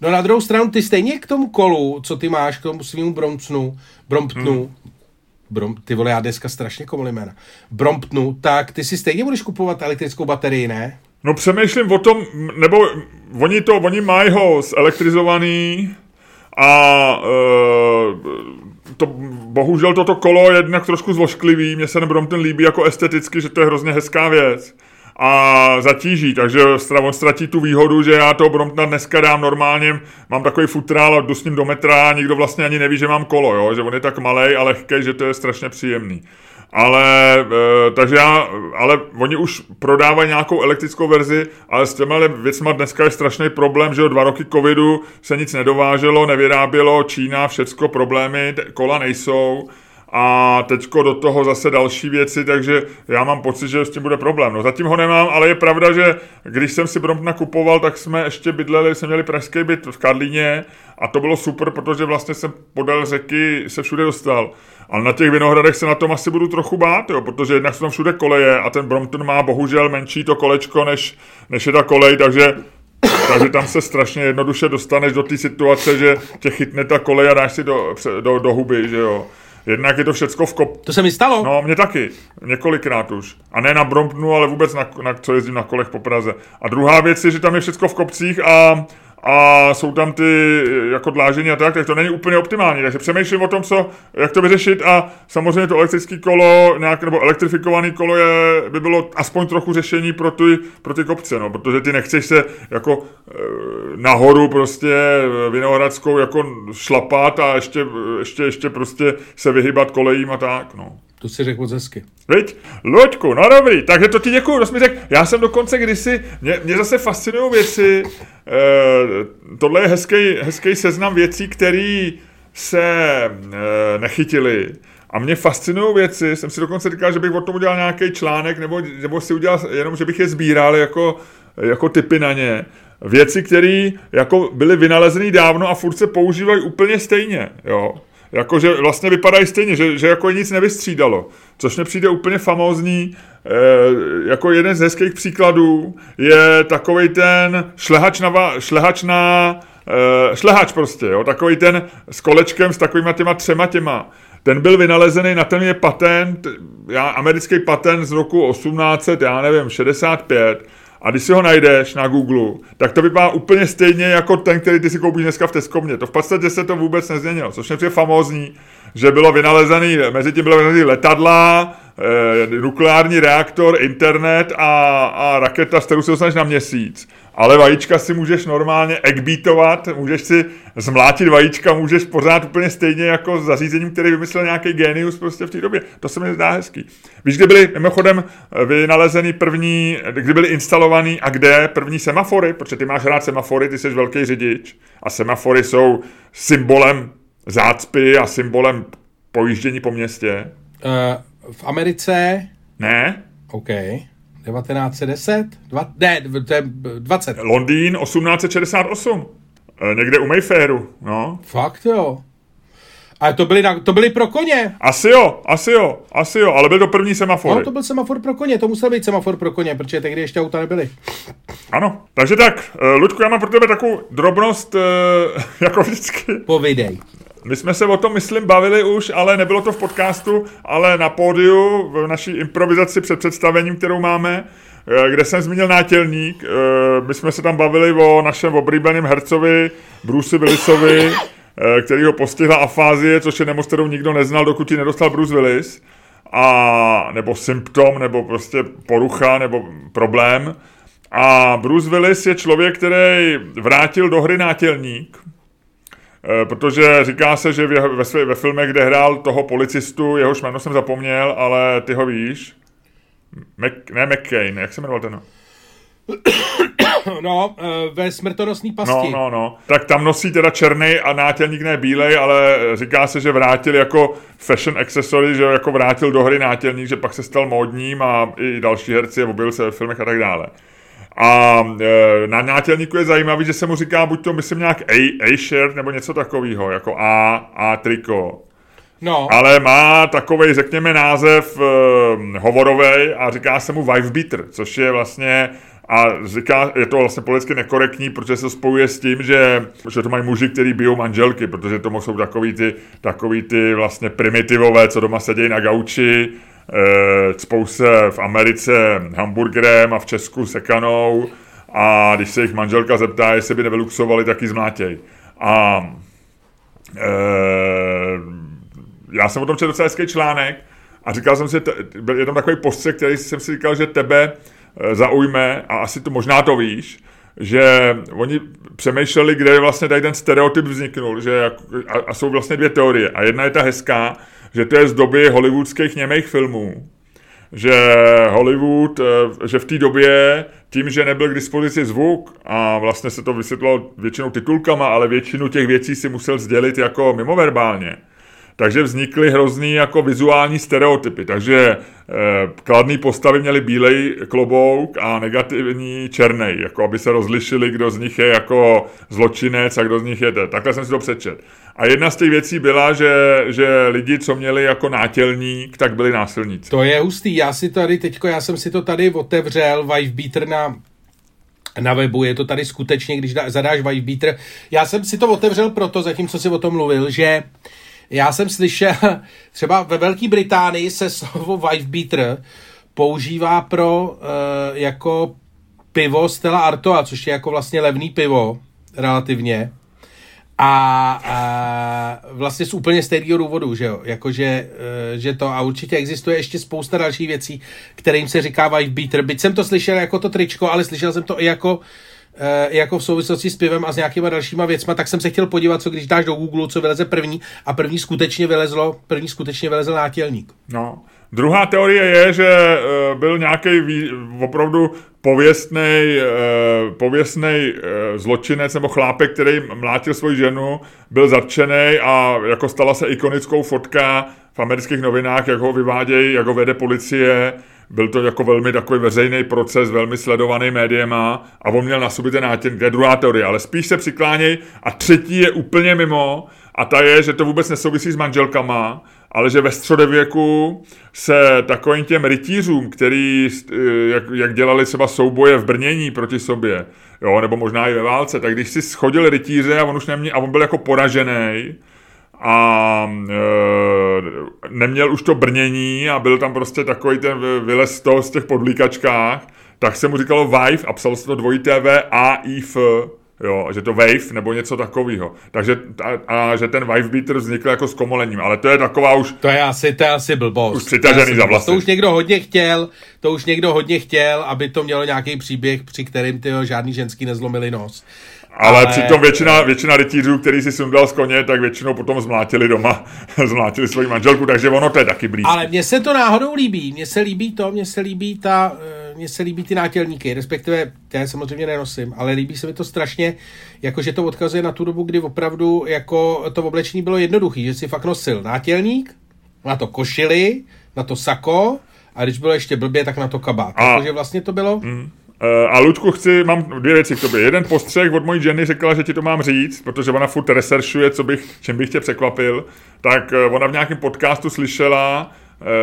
[SPEAKER 2] No na druhou stranu, ty stejně k tomu kolu, co ty máš, k tomu svýmu Bromptonu, Bromptonu, hmm. Brom, ty vole, já dneska strašně komolí jména, Bromptonu, tak ty si stejně budeš kupovat elektrickou baterii, ne?
[SPEAKER 1] No přemýšlím o tom, nebo oni to, oni mají ho zelektrizovaný a e, to, bohužel toto kolo je jednak trošku zvošklivý, mně se Brompton líbí jako esteticky, že to je hrozně hezká věc a zatíží, takže on ztratí tu výhodu, že já toho Bromptona dneska dám normálně, mám takový futrál a jdu s ním do metra a nikdo vlastně ani neví, že mám kolo, jo? že on je tak malý a lehký, že to je strašně příjemný. Ale, e, takže já, ale oni už prodávají nějakou elektrickou verzi, ale s těma věcma dneska je strašný problém, že o dva roky covidu se nic nedováželo, nevyrábělo, Čína, všecko problémy, kola nejsou, a teďko do toho zase další věci, takže já mám pocit, že s tím bude problém. No zatím ho nemám, ale je pravda, že když jsem si Bromptona kupoval, tak jsme ještě bydleli, jsme měli pražský byt v Karlíně a to bylo super, protože vlastně jsem podél řeky se všude dostal. Ale na těch Vinohradech se na tom asi budu trochu bát, jo, protože jednak jsou tam všude koleje a ten Brompton má bohužel menší to kolečko, než, než je ta kolej, takže takže tam se strašně jednoduše dostaneš do té situace, že tě chytne ta kolej a dáš si do, do, do huby, že jo. Jednak je to všecko v kop...
[SPEAKER 2] To se mi stalo?
[SPEAKER 1] No, mě taky. Několikrát už. A ne na Bromptonu, ale vůbec na, na co jezdím na kolech po Praze. A druhá věc je, že tam je všecko v kopcích a a jsou tam ty jako dlážení a tak, tak to není úplně optimální. Takže přemýšlím o tom, co, jak to vyřešit a samozřejmě to elektrické kolo, nějak, nebo elektrifikované kolo je, by bylo aspoň trochu řešení pro ty, pro ty kopce, no, protože ty nechceš se jako e, nahoru prostě Vinohradskou jako šlapat a ještě, ještě, ještě prostě se vyhybat kolejím a tak, no.
[SPEAKER 2] To si řekl moc hezky.
[SPEAKER 1] Viď? Loďku, no dobrý, takže to ti děkuju, to jsi mi řekl. Já jsem dokonce kdysi, mě, mě zase fascinují věci, e, tohle je hezký, hezký seznam věcí, které se e, nechytily. A mě fascinují věci, jsem si dokonce říkal, že bych o tom udělal nějaký článek, nebo, nebo si udělal jenom, že bych je sbíral jako, jako typy na ně. Věci, které jako byly vynalezené dávno a furt se používají úplně stejně. Jo jako že vlastně vypadají stejně, že, že jako nic nevystřídalo. Což mi přijde úplně famózní, e, jako jeden z hezkých příkladů je takový ten šlehač na, šlehač na e, šlehač prostě, jo, takový ten s kolečkem s takovýma těma třema těma. Ten byl vynalezený, na ten je patent, já, americký patent z roku 1800, já nevím, 65, a když si ho najdeš na Google, tak to vypadá úplně stejně jako ten, který ty si koupíš dneska v Teskomě. To v podstatě se to vůbec nezměnilo, což je famózní, že bylo vynalezený, mezi tím bylo vynalezený letadla, e, nukleární reaktor, internet a, a raketa, s kterou se dostaneš na měsíc ale vajíčka si můžeš normálně eggbeatovat, můžeš si zmlátit vajíčka, můžeš pořád úplně stejně jako s zařízením, který vymyslel nějaký genius prostě v té době. To se mi zdá hezký. Víš, kde byly mimochodem vynalezený první, kdy byly instalovaný a kde první semafory, protože ty máš rád semafory, ty jsi velký řidič a semafory jsou symbolem zácpy a symbolem pojíždění po městě.
[SPEAKER 2] Uh, v Americe?
[SPEAKER 1] Ne.
[SPEAKER 2] OK. 1910? Dva, ne, to je 20.
[SPEAKER 1] Londýn 1868. E, někde u Mayfairu, no.
[SPEAKER 2] Fakt jo. Ale to byly, na, to byly pro koně.
[SPEAKER 1] Asi jo, asi jo, asi jo, ale byl to první semafor.
[SPEAKER 2] No, to byl semafor pro koně, to musel být semafor pro koně, protože tehdy ještě auta nebyly.
[SPEAKER 1] Ano, takže tak, e, Luďku, já mám pro tebe takovou drobnost, jako vždycky.
[SPEAKER 2] Povidej.
[SPEAKER 1] My jsme se o tom, myslím, bavili už, ale nebylo to v podcastu, ale na pódiu, v naší improvizaci před představením, kterou máme, eh, kde jsem zmínil nátělník. Eh, my jsme se tam bavili o našem oblíbeném hercovi Bruce Willisovi, eh, který ho postihla afázie, což je nemoc, kterou nikdo neznal, dokud ji nedostal Bruce Willis. A, nebo symptom, nebo prostě porucha, nebo problém. A Bruce Willis je člověk, který vrátil do hry nátělník, protože říká se, že ve, ve, ve filmech, kde hrál toho policistu, jehož jméno jsem zapomněl, ale ty ho víš. Mac, ne McCain, jak se jmenoval ten?
[SPEAKER 2] No, eh, ve smrtonosný pasti.
[SPEAKER 1] No, no, no. Tak tam nosí teda černý a nátělník ne bílej, ale říká se, že vrátil jako fashion accessory, že jako vrátil do hry nátělník, že pak se stal módním a i další herci objevil se ve filmech a tak dále. A e, na nátělníku je zajímavý, že se mu říká buď to, myslím, nějak A, A-shirt nebo něco takového, jako A, A triko.
[SPEAKER 2] No.
[SPEAKER 1] Ale má takový, řekněme, název e, hovorový a říká se mu wife beater, což je vlastně a říká, je to vlastně politicky nekorektní, protože se spojuje s tím, že, že to mají muži, kteří bijou manželky, protože tomu jsou takový ty, takový ty vlastně primitivové, co doma sedějí na gauči, cpou se v Americe hamburgerem a v Česku sekanou a když se jich manželka zeptá, jestli by nevyluxovali, tak ji zmlátěj. A e, já jsem o tom četl docela hezký článek a říkal jsem si, byl jenom takový postřeh, který jsem si říkal, že tebe e, zaujme a asi to možná to víš, že oni přemýšleli, kde vlastně tady ten stereotyp vzniknul, že a, a jsou vlastně dvě teorie. A jedna je ta hezká, že to je z doby hollywoodských němých filmů. Že Hollywood, eh, že v té době tím, že nebyl k dispozici zvuk a vlastně se to vysvětlo většinou titulkama, ale většinu těch věcí si musel sdělit jako mimoverbálně, takže vznikly hrozný jako vizuální stereotypy. Takže eh, kladný postavy měly bílej klobouk a negativní černý, jako aby se rozlišili, kdo z nich je jako zločinec a kdo z nich je. Takhle jsem si to přečet. A jedna z těch věcí byla, že, že lidi, co měli jako nátělník, tak byli násilníci.
[SPEAKER 2] To je hustý. Já si tady teďko, já jsem si to tady otevřel, Beater na na webu, je to tady skutečně, když zadáš Beater. Já jsem si to otevřel proto, zatímco si o tom mluvil, že já jsem slyšel, třeba ve Velké Británii se slovo Beater používá pro uh, jako pivo Stella Artoa, což je jako vlastně levný pivo relativně. A, a vlastně z úplně stejného důvodu, že jo, jakože, e, že to a určitě existuje ještě spousta dalších věcí, kterým se říká wife beater, byť jsem to slyšel jako to tričko, ale slyšel jsem to i jako e, jako v souvislosti s pivem a s nějakýma dalšíma věcma, tak jsem se chtěl podívat, co když dáš do Google, co vyleze první a první skutečně vylezlo, první skutečně vylezl nátělník.
[SPEAKER 1] No, Druhá teorie je, že e, byl nějaký opravdu pověstný pověstnej e, zločinec nebo chlápek, který mlátil svoji ženu, byl zatčený a jako stala se ikonickou fotka v amerických novinách, jak ho vyvádějí, jak ho vede policie. Byl to jako velmi takový veřejný proces, velmi sledovaný médiema a on měl na sobě ten nátěn, to je druhá teorie, ale spíš se přikláněj. A třetí je úplně mimo a ta je, že to vůbec nesouvisí s manželkama, ale že ve středověku se takovým těm rytířům, který, eh, jak, jak dělali třeba souboje v brnění proti sobě, jo, nebo možná i ve válce, tak když si schodil rytíře a on už neměl, a on byl jako poražený, a e, neměl už to brnění a byl tam prostě takový ten vylez z těch podlíkačkách, tak se mu říkalo Vive a psalo se to dvojité V A I F jo, že to wave nebo něco takového. Takže a, a, že ten wave beater vznikl jako s komolením, ale to je taková už...
[SPEAKER 2] To je asi, to je asi blbost.
[SPEAKER 1] Už přitažený za vlasy.
[SPEAKER 2] To už někdo hodně chtěl, to už někdo hodně chtěl, aby to mělo nějaký příběh, při kterým ty žádný ženský nezlomili nos.
[SPEAKER 1] Ale, ale přitom většina, většina rytířů, který si sundal z koně, tak většinou potom zmlátili doma, zmlátili svoji manželku, takže ono to je taky blízko.
[SPEAKER 2] Ale mně se to náhodou líbí, mně se líbí to, mně se líbí ta, eh, mně se líbí ty nátělníky, respektive já samozřejmě nenosím, ale líbí se mi to strašně, jakože to odkazuje na tu dobu, kdy opravdu jako to oblečení bylo jednoduché, že si fakt nosil nátělník, na to košily, na to sako, a když bylo ještě blbě, tak na to kabát. Takže vlastně to bylo... Mm
[SPEAKER 1] Eh, a Luďku, chci, mám dvě věci k tobě. Jeden postřeh od mojí ženy řekla, že ti to mám říct, protože ona furt researchuje, co bych, čem bych tě překvapil. Tak eh, ona v nějakém podcastu slyšela,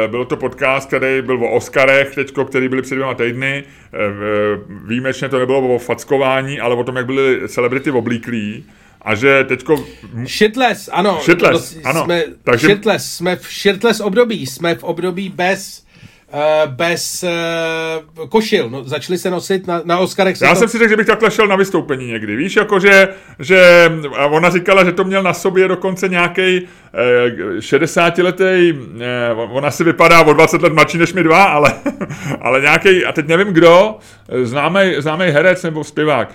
[SPEAKER 1] byl to podcast, který byl o Oscarech, teďko, který byly před dvěma týdny. Výjimečně to nebylo o fackování, ale o tom, jak byly celebrity oblíklí. A že teďko...
[SPEAKER 2] Shitless, ano.
[SPEAKER 1] Shitless, ano.
[SPEAKER 2] Jsme, Takže... Shitless, jsme v shitless období, jsme v období bez bez uh, košil. No, začali se nosit na, na Oscarech.
[SPEAKER 1] Já to... jsem si řekl, že bych takhle šel na vystoupení někdy. Víš, jako že, že a ona říkala, že to měl na sobě dokonce nějaký uh, 60-letý, uh, ona si vypadá o 20 let mladší než mi dva, ale, ale nějaký, a teď nevím kdo, známý, známý herec nebo zpěvák,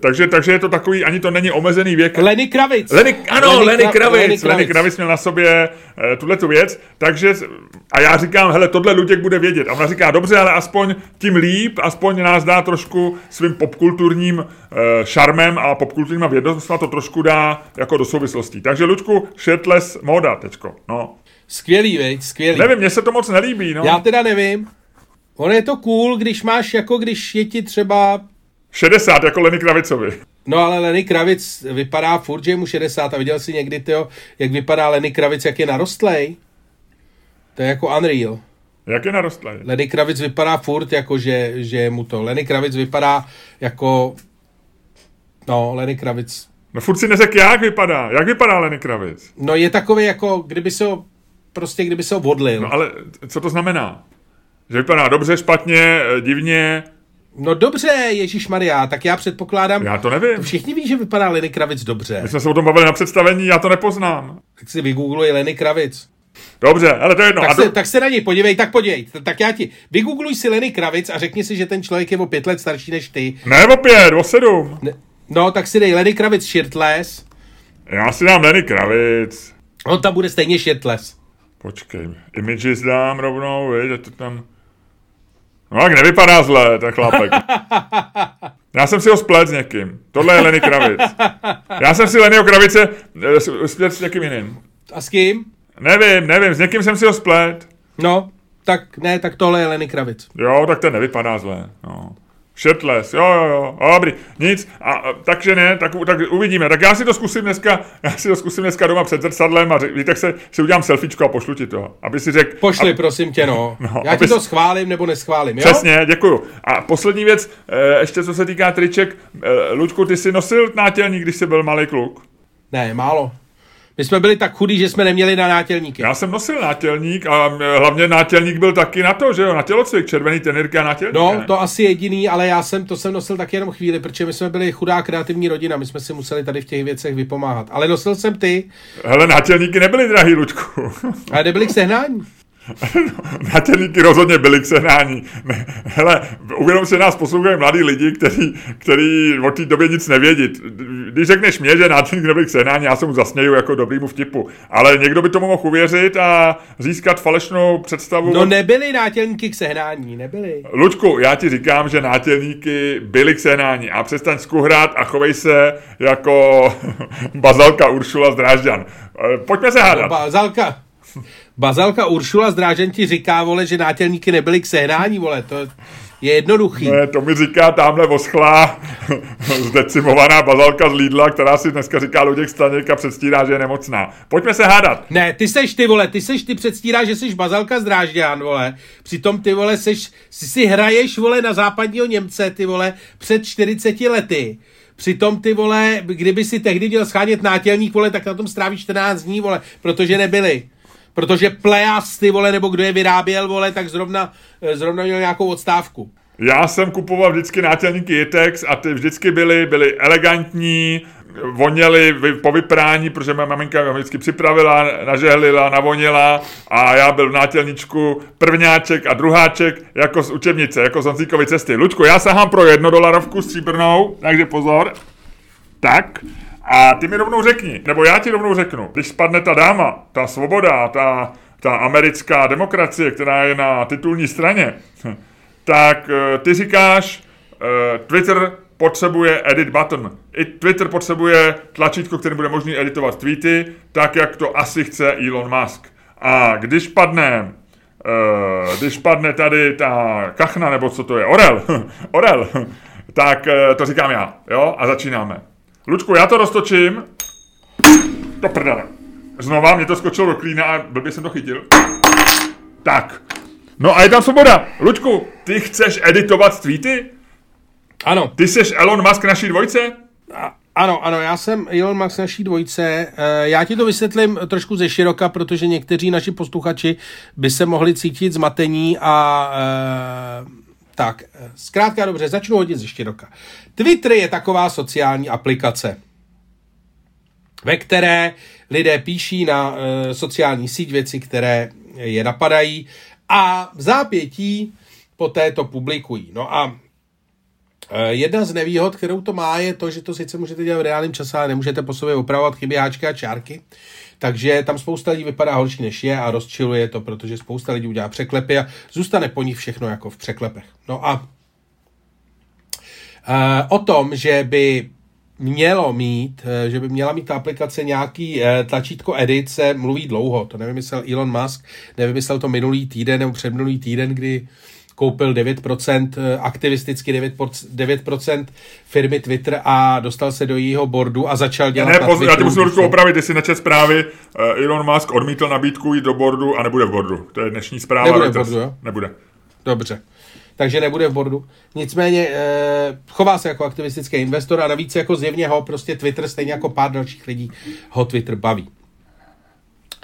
[SPEAKER 1] takže, takže je to takový, ani to není omezený věk.
[SPEAKER 2] Lenny Kravic.
[SPEAKER 1] Lenny, ano, Lenny, Lenny, Kravic. Lenny Kravic. Lenny Kravic měl na sobě uh, tuhle tu věc, takže a já říkám, hele, tohle Luděk bude vědět. A ona říká, dobře, ale aspoň tím líp, aspoň nás dá trošku svým popkulturním uh, šarmem a popkulturním vědomostem to trošku dá jako do souvislostí. Takže Luďku, shirtless moda teďko, no.
[SPEAKER 2] Skvělý, veď, skvělý.
[SPEAKER 1] Nevím, mně se to moc nelíbí, no.
[SPEAKER 2] Já teda nevím. Ono je to cool, když máš, jako když je ti třeba
[SPEAKER 1] 60, jako Lenny Kravicovi.
[SPEAKER 2] No ale Lenny Kravic vypadá furt, že je mu 60 a viděl jsi někdy, tyjo, jak vypadá Lenny Kravic, jak je narostlej? To je jako unreal.
[SPEAKER 1] Jak je narostlej?
[SPEAKER 2] Lenny Kravic vypadá furt, jako že, že je mu to. Lenny Kravic vypadá jako... No, Lenny Kravic.
[SPEAKER 1] No furt si neřek, jak vypadá. Jak vypadá Lenny Kravic?
[SPEAKER 2] No je takový jako, kdyby se ho, prostě kdyby se ho vodlil.
[SPEAKER 1] No ale co to znamená? Že vypadá dobře, špatně, divně,
[SPEAKER 2] No dobře, Ježíš Maria, tak já předpokládám.
[SPEAKER 1] Já to nevím.
[SPEAKER 2] Všichni ví, že vypadá Lenny Kravic dobře.
[SPEAKER 1] My jsme se o tom bavili na představení, já to nepoznám.
[SPEAKER 2] Tak si vygoogluj Lenny Kravic.
[SPEAKER 1] Dobře, ale to je jedno.
[SPEAKER 2] Tak, se, to... tak se na něj podívej, tak podívej. Tak já ti, vygoogluj si Lenny Kravic a řekni si, že ten člověk je o pět let starší než ty.
[SPEAKER 1] Ne o pět, o sedm. Ne,
[SPEAKER 2] no, tak si dej Lenny Kravic shirtless.
[SPEAKER 1] Já si dám Lenny Kravic.
[SPEAKER 2] On tam bude stejně shirtless.
[SPEAKER 1] Počkej, images dám rovnou, víš, to tam... No tak nevypadá zle, ten chlapek. Já jsem si ho splet s někým. Tohle je Lenny Kravic. Já jsem si Lennyho Kravice eh, splet s někým jiným.
[SPEAKER 2] A s kým?
[SPEAKER 1] Nevím, nevím, s někým jsem si ho splet.
[SPEAKER 2] No, tak ne, tak tohle je Lenny Kravic.
[SPEAKER 1] Jo, tak ten nevypadá zle. No. Shirtless, jo, jo, jo, dobrý, nic, a, a, takže ne, tak, tak uvidíme, tak já si to zkusím dneska, já si to zkusím dneska doma před zrcadlem a řek, víte, tak se, si udělám selfiečko a pošlu ti to, aby si řekl...
[SPEAKER 2] Pošli, a, prosím tě, no, no já ti to schválím nebo neschválím, jo?
[SPEAKER 1] Přesně, děkuju. A poslední věc, e, ještě co se týká triček, e, Luďku, ty jsi nosil nátělník, když jsi byl malý kluk?
[SPEAKER 2] Ne, málo. My jsme byli tak chudí, že jsme neměli na nátělníky.
[SPEAKER 1] Já jsem nosil nátělník a hlavně nátělník byl taky na to, že jo, na tělocvik, červený tenirky a nátělník.
[SPEAKER 2] No, ne? to asi jediný, ale já jsem to jsem nosil taky jenom chvíli, protože my jsme byli chudá kreativní rodina, my jsme si museli tady v těch věcech vypomáhat. Ale nosil jsem ty.
[SPEAKER 1] Hele, nátělníky nebyly drahý, Lučku.
[SPEAKER 2] Ale nebyly k sehnání.
[SPEAKER 1] Nátělníky rozhodně byly k sehnání. Ne, hele, uvědom se nás poslouchají mladí lidi, kteří, kteří o té době nic nevědí. Když řekneš mě, že nátělník nebyl k sehnání, já se mu zasněju jako dobrýmu vtipu. Ale někdo by tomu mohl uvěřit a získat falešnou představu.
[SPEAKER 2] No nebyly nátělníky k sehnání, nebyly.
[SPEAKER 1] Lučku, já ti říkám, že nátělníky byly k sehnání a přestaň skuhrát a chovej se jako bazalka Uršula z Drážďan. Pojďme se hádat.
[SPEAKER 2] No, bazalka. Bazalka Uršula z Drážen ti říká, vole, že nátělníky nebyly k sehnání, vole, to je jednoduchý.
[SPEAKER 1] Ne, to mi říká tamhle voschlá, zdecimovaná bazalka z Lidla, která si dneska říká Luděk Staněk a předstírá, že je nemocná. Pojďme se hádat.
[SPEAKER 2] Ne, ty seš ty, vole, ty seš, ty předstírá, že jsi bazalka z Drážďan, vole. Přitom ty, vole, seš, si si hraješ, vole, na západního Němce, ty, vole, před 40 lety. Přitom ty vole, kdyby si tehdy měl schánět nátělník, vole, tak na tom stráví 14 dní, vole, protože nebyli. Protože Plejas, ty vole, nebo kdo je vyráběl, vole, tak zrovna, eh, zrovna měl nějakou odstávku.
[SPEAKER 1] Já jsem kupoval vždycky nátělníky Jitex a ty vždycky byly, byly elegantní, voněly po vyprání, protože moje maminka mě vždycky připravila, nažehlila, navonila a já byl v nátělničku prvňáček a druháček jako z učebnice, jako z Honzíkovy cesty. Lučku, já sahám pro jednodolarovku stříbrnou, takže pozor. Tak, a ty mi rovnou řekni, nebo já ti rovnou řeknu, když spadne ta dáma, ta svoboda, ta, ta americká demokracie, která je na titulní straně, tak eh, ty říkáš, eh, Twitter potřebuje edit button. I Twitter potřebuje tlačítko, které bude možný editovat tweety, tak jak to asi chce Elon Musk. A když padne, uh, když padne tady ta kachna, nebo co to je, orel, orel, tak to říkám já, jo, a začínáme. Lučku, já to roztočím. To prdele. Znova mě to skočilo do klína a blbě jsem to chytil. Tak. No a je tam svoboda. Lučku, ty chceš editovat tweety?
[SPEAKER 2] Ano.
[SPEAKER 1] Ty jsi Elon Musk naší dvojce?
[SPEAKER 2] A, ano, ano, já jsem Elon Musk naší dvojce. E, já ti to vysvětlím trošku ze široka, protože někteří naši posluchači by se mohli cítit zmatení a e, tak, zkrátka dobře, začnu hodit ze široka. Twitter je taková sociální aplikace, ve které lidé píší na e, sociální síť věci, které je napadají a v zápětí poté to publikují. No a e, jedna z nevýhod, kterou to má, je to, že to sice můžete dělat v reálném čase, ale nemůžete po sobě opravovat chyby, háčky a čárky. Takže tam spousta lidí vypadá horší než je a rozčiluje to, protože spousta lidí udělá překlepy a zůstane po nich všechno jako v překlepech. No a uh, o tom, že by mělo mít, eh, že by měla mít ta aplikace nějaký uh, tlačítko edit, se mluví dlouho. To nevymyslel Elon Musk, nevymyslel to minulý týden nebo předminulý týden, kdy uh, koupil 9%, eh, aktivisticky 9%, 9% firmy Twitter a dostal se do jejího bordu a začal dělat
[SPEAKER 1] ne, na pozor, já ti musím trošku opravit, jestli nečet zprávy, uh, Elon Musk odmítl nabídku jít do bordu a nebude v bordu. To je dnešní zpráva.
[SPEAKER 2] Nebude v bordu, jo?
[SPEAKER 1] Nebude.
[SPEAKER 2] Dobře. Takže nebude v bordu. Nicméně eh, chová se jako aktivistický investor a navíc jako zjevně ho prostě Twitter, stejně jako pár dalších lidí, ho Twitter baví.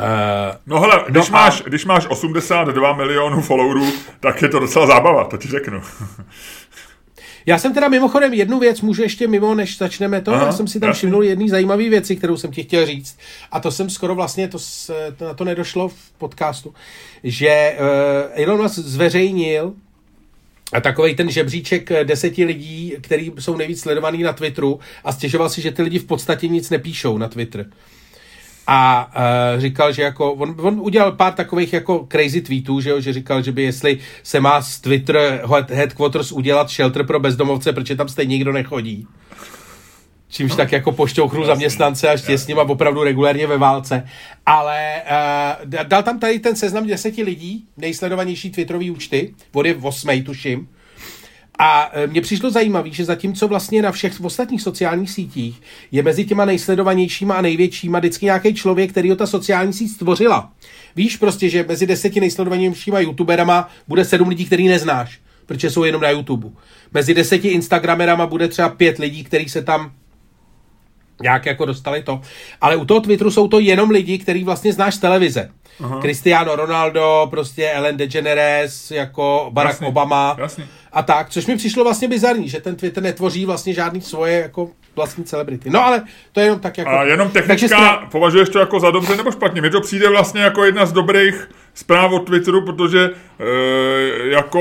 [SPEAKER 1] Uh, no hele, když, no máš, a... když máš 82 milionů followerů, tak je to docela zábava, to ti řeknu.
[SPEAKER 2] Já jsem teda mimochodem jednu věc, můžu ještě mimo, než začneme to, Aha, já jsem si tam všimnul jedný zajímavý věci, kterou jsem ti chtěl říct. A to jsem skoro vlastně, to, to na to nedošlo v podcastu, že uh, Elon Musk zveřejnil a takový ten žebříček deseti lidí, který jsou nejvíc sledovaný na Twitteru a stěžoval si, že ty lidi v podstatě nic nepíšou na Twitter a uh, říkal, že jako, on, on udělal pár takových jako crazy tweetů, že, jo, že říkal, že by jestli se má z Twitter headquarters udělat shelter pro bezdomovce, protože tam stejně nikdo nechodí. čímž no. tak jako pošťouchnu zaměstnance a s nima opravdu regulérně ve válce. Ale uh, dal tam tady ten seznam deseti lidí, nejsledovanější Twitterový účty, vody v osmej, tuším. A uh, mně přišlo zajímavé, že zatímco vlastně na všech ostatních sociálních sítích je mezi těma nejsledovanějšíma a největšíma vždycky nějaký člověk, který ho ta sociální síť stvořila. Víš prostě, že mezi deseti nejsledovanějšíma youtuberama bude sedm lidí, který neznáš, protože jsou jenom na YouTube. Mezi deseti instagramerama bude třeba pět lidí, který se tam nějak jako dostali to. Ale u toho Twitteru jsou to jenom lidi, který vlastně znáš z televize. Aha. Cristiano Ronaldo, prostě Ellen DeGeneres, jako Barack jasně, Obama jasně. a tak, což mi přišlo vlastně bizarní, že ten Twitter netvoří vlastně žádný svoje jako vlastní celebrity. No ale to je jenom tak jako...
[SPEAKER 1] A jenom technická, jsme... považuješ to jako za dobře nebo špatně? Mně to přijde vlastně jako jedna z dobrých zpráv od Twitteru, protože e, jako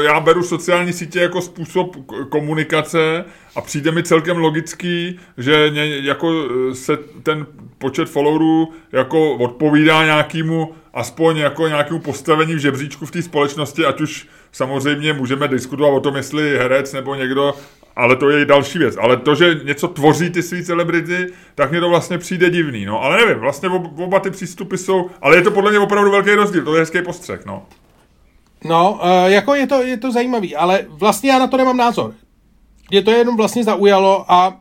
[SPEAKER 1] e, já beru sociální sítě jako způsob komunikace a přijde mi celkem logický, že ně, jako e, se ten počet followerů jako odpovídá nějakému aspoň jako nějakému postavení v žebříčku v té společnosti, ať už samozřejmě můžeme diskutovat o tom, jestli herec nebo někdo ale to je i další věc. Ale to, že něco tvoří ty svý celebrity, tak mě to vlastně přijde divný. No, ale nevím, vlastně oba ty přístupy jsou, ale je to podle mě opravdu velký rozdíl, to je hezký postřeh, no.
[SPEAKER 2] No, uh, jako je to, je to zajímavý, ale vlastně já na to nemám názor. Mě to jenom vlastně zaujalo a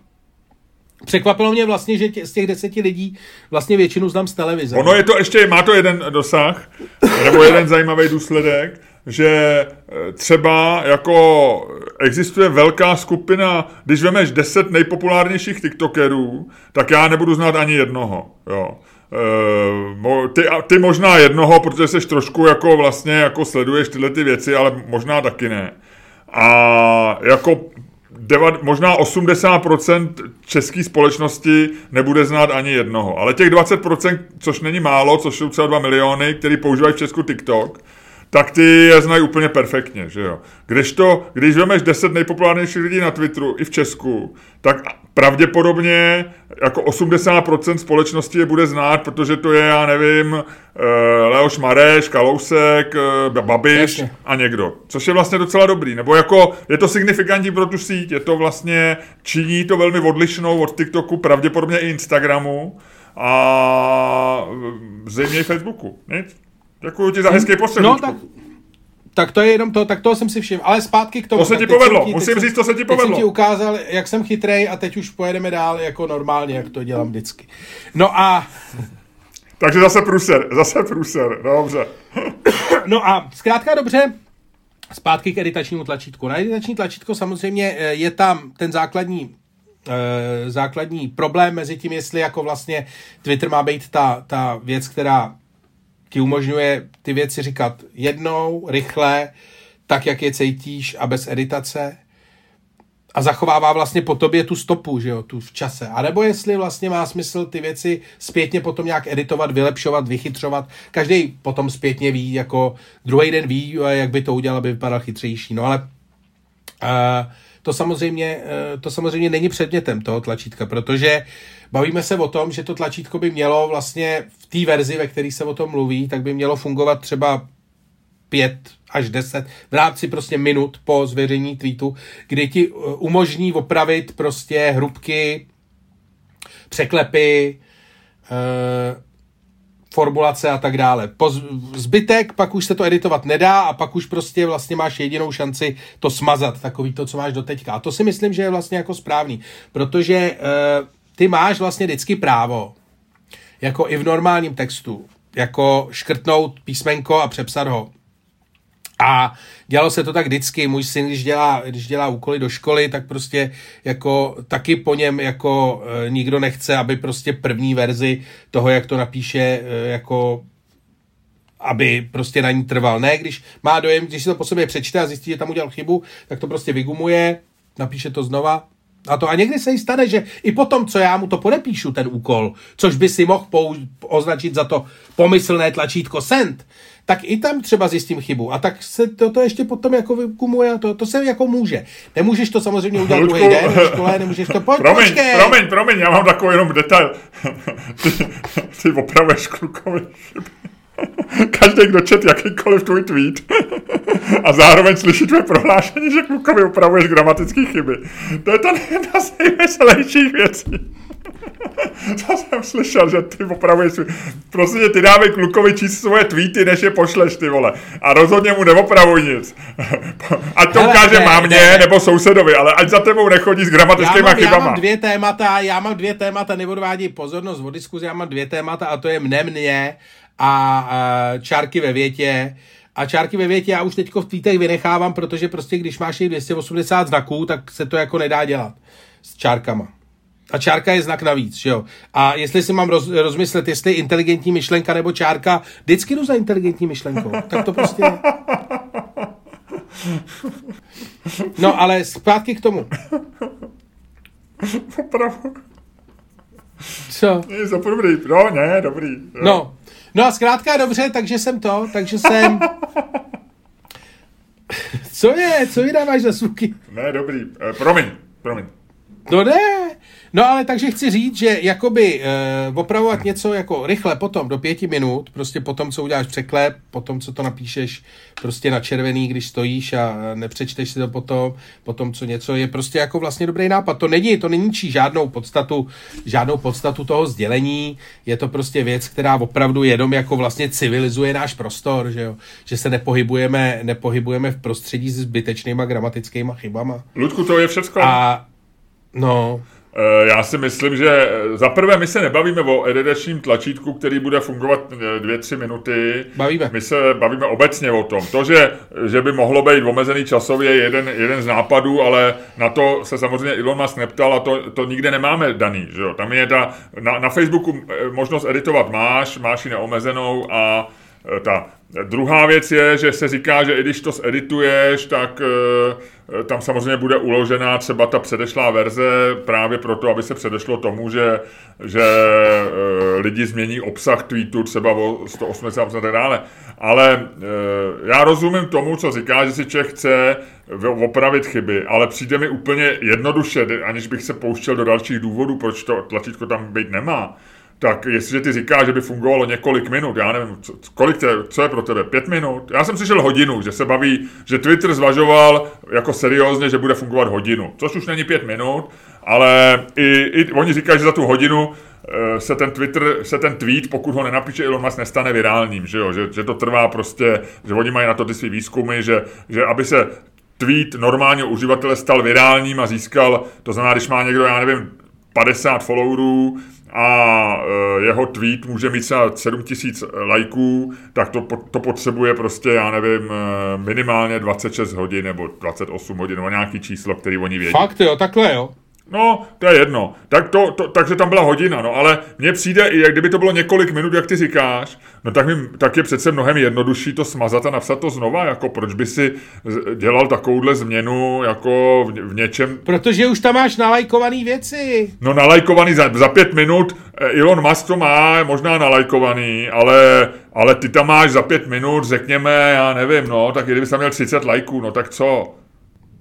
[SPEAKER 2] Překvapilo mě vlastně, že tě, z těch deseti lidí vlastně většinu znám z televize.
[SPEAKER 1] Ono je to ještě, má to jeden dosah, nebo jeden zajímavý důsledek, že e, třeba jako existuje velká skupina, když vemeš 10 nejpopulárnějších TikTokerů, tak já nebudu znát ani jednoho, jo. E, ty, ty možná jednoho, protože jsi trošku jako vlastně jako sleduješ tyhle ty věci, ale možná taky ne. A jako deva, možná 80% české společnosti nebude znát ani jednoho. Ale těch 20%, což není málo, což jsou třeba 2 miliony, který používají v Česku TikTok, tak ty je znají úplně perfektně, že jo. Když to, když vemeš 10 nejpopulárnějších lidí na Twitteru i v Česku, tak pravděpodobně jako 80% společnosti je bude znát, protože to je, já nevím, eh, Leoš Mareš, Kalousek, eh, Babiš Jasně. a někdo. Což je vlastně docela dobrý. Nebo jako je to signifikantní pro tu síť, je to vlastně, činí to velmi odlišnou od TikToku, pravděpodobně i Instagramu a zřejmě i Facebooku. Nic? Děkuji ti za hezký postřeh.
[SPEAKER 2] No, tak, tak to je jenom to, tak toho jsem si všiml. Ale zpátky k tomu.
[SPEAKER 1] To se ti povedlo, ti, musím říct, to se ti povedlo.
[SPEAKER 2] Teď jsem ti ukázal, jak jsem chytrej a teď už pojedeme dál jako normálně, jak to dělám vždycky. No a...
[SPEAKER 1] Takže zase průser, zase průser, dobře.
[SPEAKER 2] no a zkrátka dobře, zpátky k editačnímu tlačítku. Na editační tlačítko samozřejmě eh, je tam ten základní eh, základní problém mezi tím, jestli jako vlastně Twitter má být ta, ta věc, která ti umožňuje ty věci říkat jednou, rychle, tak, jak je cítíš a bez editace a zachovává vlastně po tobě tu stopu, že jo, tu v čase. A nebo jestli vlastně má smysl ty věci zpětně potom nějak editovat, vylepšovat, vychytřovat. Každý potom zpětně ví, jako druhý den ví, jak by to udělal, aby vypadal chytřejší. No ale uh, to samozřejmě, uh, to samozřejmě není předmětem toho tlačítka, protože bavíme se o tom, že to tlačítko by mělo vlastně v té verzi, ve které se o tom mluví, tak by mělo fungovat třeba pět až deset v rámci prostě minut po zveřejnění tweetu, kdy ti uh, umožní opravit prostě hrubky, překlepy, uh, formulace a tak dále. Po zbytek pak už se to editovat nedá a pak už prostě vlastně máš jedinou šanci to smazat, takový to, co máš do teďka. A to si myslím, že je vlastně jako správný, protože uh, ty máš vlastně vždycky právo, jako i v normálním textu, jako škrtnout písmenko a přepsat ho. A dělalo se to tak vždycky. Můj syn, když dělá, když dělá úkoly do školy, tak prostě jako taky po něm jako e, nikdo nechce, aby prostě první verzi toho, jak to napíše, e, jako aby prostě na ní trval. Ne, když má dojem, když si to po sobě přečte a zjistí, že tam udělal chybu, tak to prostě vygumuje, napíše to znova a to a někdy se jí stane, že i potom, co já mu to podepíšu, ten úkol, což by si mohl pou- označit za to pomyslné tlačítko send, tak i tam třeba zjistím chybu. A tak se to, to ještě potom jako vykumuje, to, to se jako může. Nemůžeš to samozřejmě udělat Ludku, druhý den v škole, nemůžeš to... Pojď,
[SPEAKER 1] promiň, počkej. promiň, promiň, já mám takový jenom detail. ty, ty opravuješ klukovi každý, kdo čet jakýkoliv tvůj tweet a zároveň slyší tvoje prohlášení, že klukovi upravuješ gramatické chyby. To je ta jedna z nejveselějších věcí. To jsem slyšel, že ty opravuješ. Prostě ty dávej klukovi číst svoje tweety, než je pošleš, ty vole. A rozhodně mu neopravuj nic. Ať to Hele, ukáže ne, mámě ne, nebo sousedovi, ale ať za tebou nechodí s gramatickými chybama.
[SPEAKER 2] Já mám dvě témata, já mám dvě témata, neodvádí pozornost o diskuzi, já mám dvě témata a to je mne, mě a, a čárky ve větě. A čárky ve větě já už teďko v tweetech vynechávám, protože prostě když máš 280 znaků, tak se to jako nedá dělat s čárkama. A čárka je znak navíc, že jo. A jestli si mám roz, rozmyslet, jestli je inteligentní myšlenka nebo čárka, vždycky jdu za inteligentní myšlenkou. Tak to prostě... No, ale zpátky k tomu.
[SPEAKER 1] Opravdu.
[SPEAKER 2] Co?
[SPEAKER 1] Je to dobrý. No, ne, dobrý.
[SPEAKER 2] Jo. No. No a zkrátka dobře, takže jsem to, takže jsem... Co je? Co vydáváš za zvuky?
[SPEAKER 1] Ne, dobrý. E, promiň, promiň.
[SPEAKER 2] No ne, No ale takže chci říct, že jakoby uh, opravovat něco jako rychle potom, do pěti minut, prostě potom, co uděláš překlep, potom, co to napíšeš prostě na červený, když stojíš a nepřečteš si to potom, potom, co něco je prostě jako vlastně dobrý nápad. To není, to neníčí žádnou podstatu, žádnou podstatu toho sdělení, je to prostě věc, která opravdu jenom jako vlastně civilizuje náš prostor, že jo? že se nepohybujeme, nepohybujeme v prostředí s zbytečnýma gramatickými chybama.
[SPEAKER 1] Ludku, to je všechno.
[SPEAKER 2] A no,
[SPEAKER 1] já si myslím, že eh, za prvé my se nebavíme o editačním tlačítku, který bude fungovat eh, dvě, tři minuty.
[SPEAKER 2] Bavíme.
[SPEAKER 1] My se bavíme obecně o tom. To, že, že by mohlo být omezený časově, je jeden, jeden z nápadů, ale na to se samozřejmě Elon Musk neptal a to, to nikde nemáme daný. Že jo? Tam je ta, na, na Facebooku možnost editovat máš, máš ji neomezenou a ta druhá věc je, že se říká, že i když to zedituješ, tak e, tam samozřejmě bude uložená třeba ta předešlá verze právě proto, aby se předešlo tomu, že, že e, lidi změní obsah tweetu třeba o 180 a tak dále. Ale já rozumím tomu, co říká, že si člověk chce opravit chyby, ale přijde mi úplně jednoduše, aniž bych se pouštěl do dalších důvodů, proč to tlačítko tam být nemá tak jestliže ty říkáš, že by fungovalo několik minut, já nevím, co, kolik je, co je pro tebe, pět minut? Já jsem slyšel hodinu, že se baví, že Twitter zvažoval jako seriózně, že bude fungovat hodinu, což už není pět minut, ale i, i oni říkají, že za tu hodinu eh, se ten Twitter, se ten tweet, pokud ho nenapíše Elon Musk, nestane virálním, že, jo? Že, že to trvá prostě, že oni mají na to ty svý výzkumy, že, že aby se tweet normálního uživatele stal virálním a získal, to znamená, když má někdo, já nevím, 50 followerů, a e, jeho tweet může mít třeba 7000 lajků, tak to, to potřebuje prostě, já nevím, e, minimálně 26 hodin nebo 28 hodin, nebo nějaký číslo, který oni vědí.
[SPEAKER 2] Fakt jo, takhle jo.
[SPEAKER 1] No, to je jedno. Tak to, to, takže tam byla hodina, no, ale mně přijde, i jak kdyby to bylo několik minut, jak ty říkáš, no tak, mi, tak je přece mnohem jednodušší to smazat a napsat to znova, jako proč by si dělal takovouhle změnu, jako v, v něčem...
[SPEAKER 2] Protože už tam máš nalajkovaný věci.
[SPEAKER 1] No nalajkovaný za, za pět minut, eh, Elon Musk to má možná nalajkovaný, ale, ale ty tam máš za pět minut, řekněme, já nevím, no, tak kdyby tam měl 30 lajků, no tak co?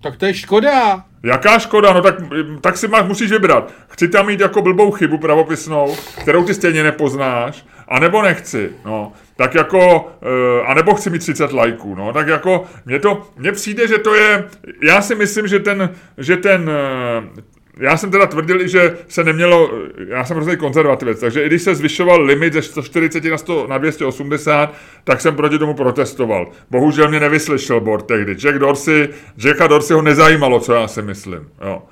[SPEAKER 2] Tak to je škoda.
[SPEAKER 1] Jaká škoda? No tak, tak si máš, musíš vybrat. Chci tam mít jako blbou chybu pravopisnou, kterou ty stejně nepoznáš, anebo nechci, no. Tak jako, uh, anebo chci mít 30 lajků, no. Tak jako, mně to, mně přijde, že to je, já si myslím, že ten, že ten, uh, já jsem teda tvrdil, že se nemělo, já jsem hrozný konzervativec, takže i když se zvyšoval limit ze 140 na, 100, na 280, tak jsem proti tomu protestoval. Bohužel mě nevyslyšel board tehdy. Jack Dorsey, Jacka Dorsey ho nezajímalo, co já si myslím. Jo.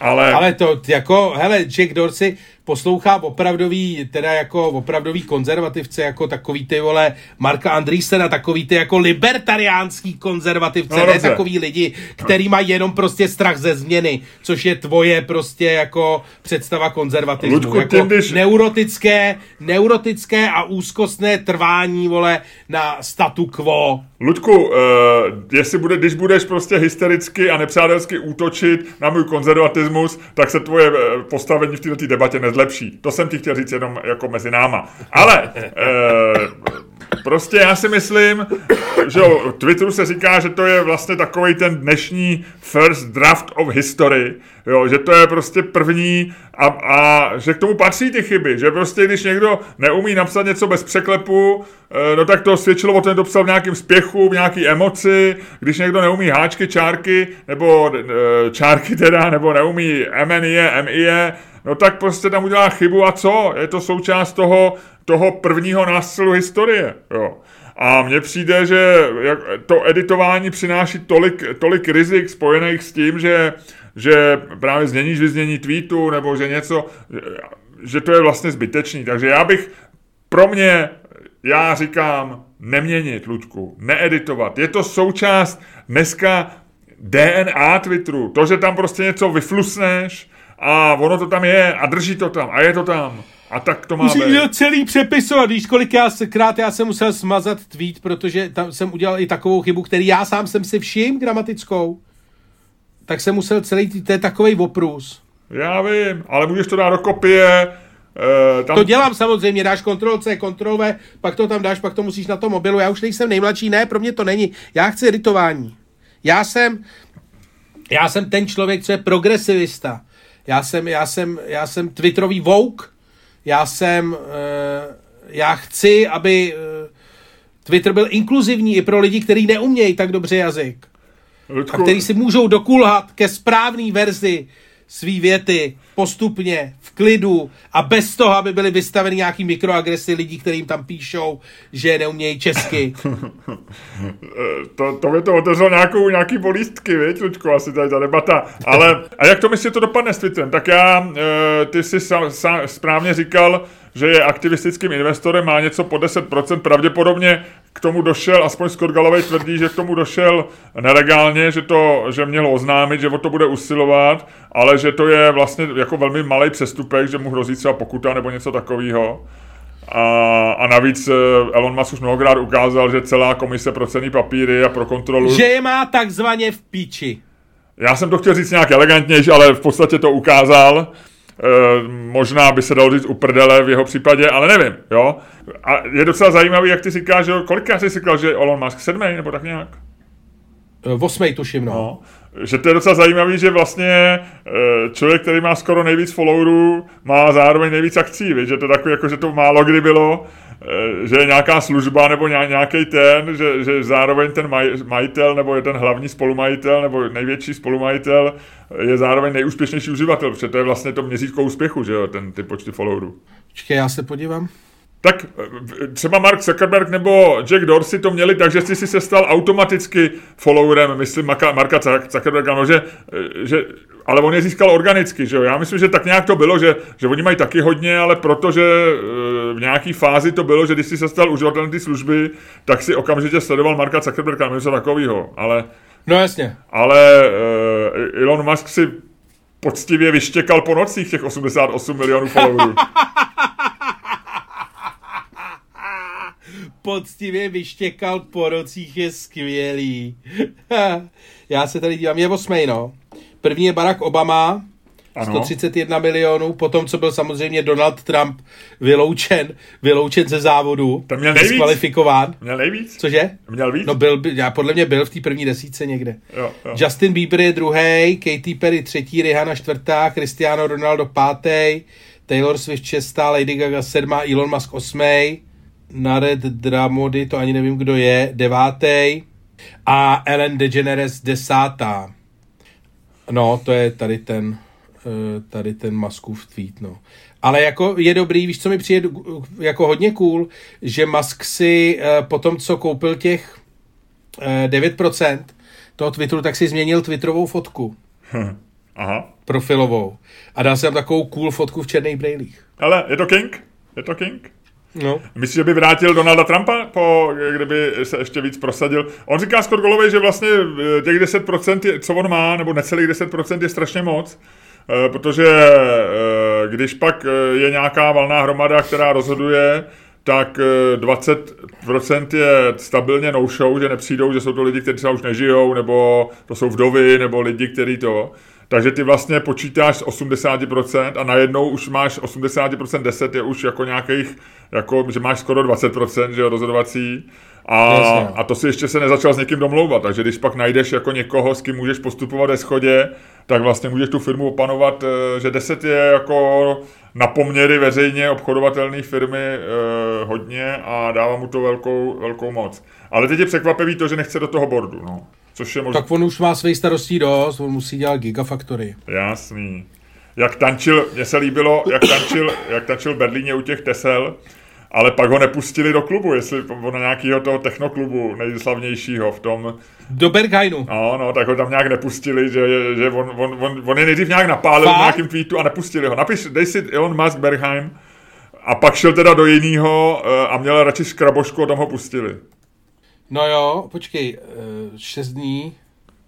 [SPEAKER 1] Ale...
[SPEAKER 2] Ale to jako, hele, Jack Dorsey, poslouchá opravdový, teda jako opravdový konzervativce, jako takový ty vole Marka Andreesena, takový ty jako libertariánský konzervativce, no, ne dobře. takový lidi, který mají jenom prostě strach ze změny, což je tvoje prostě jako představa konzervatismu. Luďku, jako když... neurotické, neurotické a úzkostné trvání, vole, na statu quo.
[SPEAKER 1] Luďku, uh, jestli bude, když budeš prostě hystericky a nepřátelsky útočit na můj konzervatismus, tak se tvoje eh, postavení v této debatě nezlepší. To jsem ti chtěl říct jenom jako mezi náma. Ale e, Prostě já si myslím, že o Twitteru se říká, že to je vlastně takový ten dnešní first draft of history, jo, že to je prostě první a, a že k tomu patří ty chyby, že prostě když někdo neumí napsat něco bez překlepu, eh, no tak to svědčilo o tom, to psal v nějakým spěchu, v nějaký emoci, když někdo neumí háčky, čárky, nebo eh, čárky teda, nebo neumí MNIE, MIE, no tak prostě tam udělá chybu a co? Je to součást toho, toho prvního nástřelu historie, jo. A mně přijde, že to editování přináší tolik, tolik rizik spojených s tím, že, že právě změníš vyznění tweetu, nebo že něco, že to je vlastně zbytečný. Takže já bych, pro mě, já říkám, neměnit, Luďku, needitovat. Je to součást dneska DNA Twitteru. To, že tam prostě něco vyflusneš a ono to tam je a drží to tam a je to tam. A tak to má
[SPEAKER 2] Musíš být. celý přepisovat, víš, kolik já, krát já jsem musel smazat tweet, protože tam jsem udělal i takovou chybu, který já sám jsem si všim gramatickou. Tak jsem musel celý, to je takový oprus.
[SPEAKER 1] Já vím, ale můžeš to dát do kopie,
[SPEAKER 2] Uh, tam... To dělám samozřejmě, dáš Ctrl C, Ctrl V, pak to tam dáš, pak to musíš na tom mobilu. Já už nejsem nejmladší, ne, pro mě to není. Já chci editování. Já jsem, já jsem ten člověk, co je progresivista. Já jsem, já jsem, já jsem Twitterový vouk. Já jsem, uh, já chci, aby uh, Twitter byl inkluzivní i pro lidi, kteří neumějí tak dobře jazyk. Ludku. A který si můžou dokulhat ke správné verzi svý věty postupně, v klidu a bez toho, aby byly vystaveny nějaký mikroagresy lidí, kterým tam píšou, že neumějí česky.
[SPEAKER 1] to, to by to otevřelo nějakou, nějaký bolístky, víš, Lučko, asi tady ta debata. Ale a jak to myslíte, to dopadne s Twitterem? Tak já, eh, ty jsi sa, sa, správně říkal, že je aktivistickým investorem, má něco po 10%, pravděpodobně k tomu došel, aspoň Scott Galloway tvrdí, že k tomu došel nelegálně, že to, že měl oznámit, že o to bude usilovat, ale že to je vlastně jako velmi malý přestupek, že mu hrozí třeba pokuta nebo něco takového. A, a navíc eh, Elon Musk už mnohokrát ukázal, že celá komise pro cený papíry a pro kontrolu...
[SPEAKER 2] Že je má takzvaně v píči.
[SPEAKER 1] Já jsem to chtěl říct nějak elegantnější, ale v podstatě to ukázal. E, možná by se dalo říct uprdele v jeho případě, ale nevím, jo. A je docela zajímavý, jak ty říkáš, že kolikrát jsi říkal, že Elon Musk sedmý, nebo tak nějak?
[SPEAKER 2] Eh, osmej tuším, no. no.
[SPEAKER 1] Že to je docela zajímavý, že vlastně eh, člověk, který má skoro nejvíc followerů, má zároveň nejvíc akcí, víš? že to takový, jako že to málo kdy bylo, že je nějaká služba nebo nějaký ten, že, že zároveň ten maj, majitel nebo je ten hlavní spolumajitel nebo největší spolumajitel je zároveň nejúspěšnější uživatel, protože to je vlastně to měřítko úspěchu, že jo, ten, ty počty followerů.
[SPEAKER 2] Počkej, já se podívám.
[SPEAKER 1] Tak eh, třeba Mark Zuckerberg nebo Jack Dorsey to měli tak, že jsi si se stal automaticky followerem, myslím Marka Zuckerberga, no, že, eh, že, ale on je získal organicky, že jo. Já myslím, že tak nějak to bylo, že, že oni mají taky hodně, ale protože eh, v nějaký fázi to bylo, že když jsi se stal uživatelem ty služby, tak si okamžitě sledoval Marka Zuckerberga, něco takového, ale...
[SPEAKER 2] No jasně.
[SPEAKER 1] Ale uh, Elon Musk si poctivě vyštěkal po nocích těch 88 milionů followerů.
[SPEAKER 2] poctivě vyštěkal po rocích je skvělý. Já se tady dívám, je osmej, no. První je Barack Obama, ano. 131 milionů, potom, co byl samozřejmě Donald Trump vyloučen, vyloučen ze závodu,
[SPEAKER 1] Ten měl nejvíc.
[SPEAKER 2] diskvalifikován.
[SPEAKER 1] Měl nejvíc?
[SPEAKER 2] Cože?
[SPEAKER 1] Měl víc?
[SPEAKER 2] No byl, já podle mě byl v té první desíce někde.
[SPEAKER 1] Jo, jo.
[SPEAKER 2] Justin Bieber je druhý, Katy Perry třetí, Rihanna čtvrtá, Cristiano Ronaldo pátý, Taylor Swift šestá, Lady Gaga sedmá, Elon Musk osmý. Nared Dramody, to ani nevím, kdo je, devátý a Ellen DeGeneres desátá. No, to je tady ten, eh, tady ten Muskův tweet, no. Ale jako je dobrý, víš, co mi přijde jako hodně cool, že Musk si eh, po tom, co koupil těch 9% eh, toho Twitteru, tak si změnil Twitterovou fotku.
[SPEAKER 1] Aha.
[SPEAKER 2] Profilovou. A dal jsem takovou cool fotku v černých brejlích.
[SPEAKER 1] Ale je to King? Je to King?
[SPEAKER 2] No.
[SPEAKER 1] Myslíš, že by vrátil Donalda Trumpa, po, kdyby se ještě víc prosadil? On říká Scott Golovej, že vlastně eh, těch 10%, je, co on má, nebo necelých 10% je strašně moc, eh, protože eh, když pak je nějaká valná hromada, která rozhoduje, tak 20% je stabilně no-show, že nepřijdou, že jsou to lidi, kteří třeba už nežijou, nebo to jsou vdovy, nebo lidi, kteří to takže ty vlastně počítáš z 80% a najednou už máš 80% 10 je už jako nějakých, jako, že máš skoro 20%, že jo, rozhodovací. A, a to si ještě se nezačal s někým domlouvat, takže když pak najdeš jako někoho, s kým můžeš postupovat ve schodě, tak vlastně můžeš tu firmu opanovat, eh, že 10 je jako na poměry veřejně obchodovatelné firmy eh, hodně a dává mu to velkou, velkou moc. Ale teď je překvapivý to, že nechce do toho bordu, no. Což je
[SPEAKER 2] možná... Tak on už má své starostí dost, on musí dělat gigafactory.
[SPEAKER 1] Jasný. Jak tančil, mně se líbilo, jak tančil, jak tančil Berlíně u těch Tesel, ale pak ho nepustili do klubu, jestli na nějakého toho technoklubu nejslavnějšího v tom...
[SPEAKER 2] Do Berghainu.
[SPEAKER 1] No, no, tak ho tam nějak nepustili, že, že on, on, on, on je nejdřív nějak napálil Fakt? v nějakém tweetu a nepustili ho. Napiš, dej si Elon Musk Berghain a pak šel teda do jiného eh, a měl radši škrabošku a tam ho pustili.
[SPEAKER 2] No jo, počkej, uh, šest dní.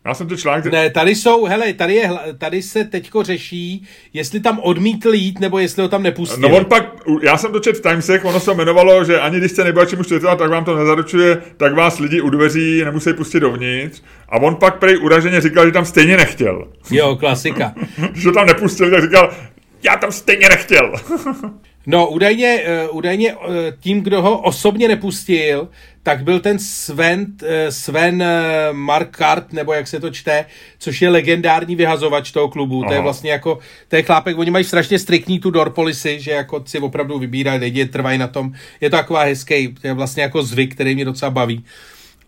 [SPEAKER 1] Já jsem to článek...
[SPEAKER 2] Ne, tady jsou, hele, tady, je, tady se teďko řeší, jestli tam odmítl jít, nebo jestli ho tam nepustil.
[SPEAKER 1] No on pak, já jsem to čet v Timesech, ono se jmenovalo, že ani když jste nebyl čemu světovat, tak vám to nezaručuje, tak vás lidi u dveří nemusí pustit dovnitř. A on pak prej uraženě říkal, že tam stejně nechtěl.
[SPEAKER 2] Jo, klasika.
[SPEAKER 1] Když ho tam nepustil, tak říkal, já tam stejně nechtěl.
[SPEAKER 2] No, údajně, uh, údajně uh, tím, kdo ho osobně nepustil, tak byl ten Sven, uh, Sven Markart, nebo jak se to čte, což je legendární vyhazovač toho klubu. Aha. To je vlastně jako, to je chlápek, oni mají strašně striktní tu door policy, že jako si opravdu vybírají lidi, trvají na tom. Je to taková hezký, to je vlastně jako zvyk, který mě docela baví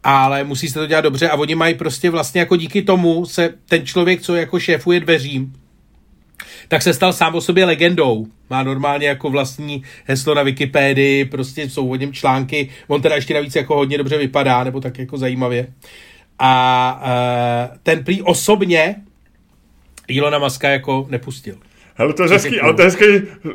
[SPEAKER 2] ale musí se to dělat dobře a oni mají prostě vlastně jako díky tomu se ten člověk, co jako šéfuje dveřím, tak se stal sám o sobě legendou. Má normálně jako vlastní heslo na Wikipedii, prostě jsou o něm články, on teda ještě navíc jako hodně dobře vypadá, nebo tak jako zajímavě. A uh, ten prý osobně Ilona Maska jako nepustil.
[SPEAKER 1] Hele, to je hezký, ale to je hezký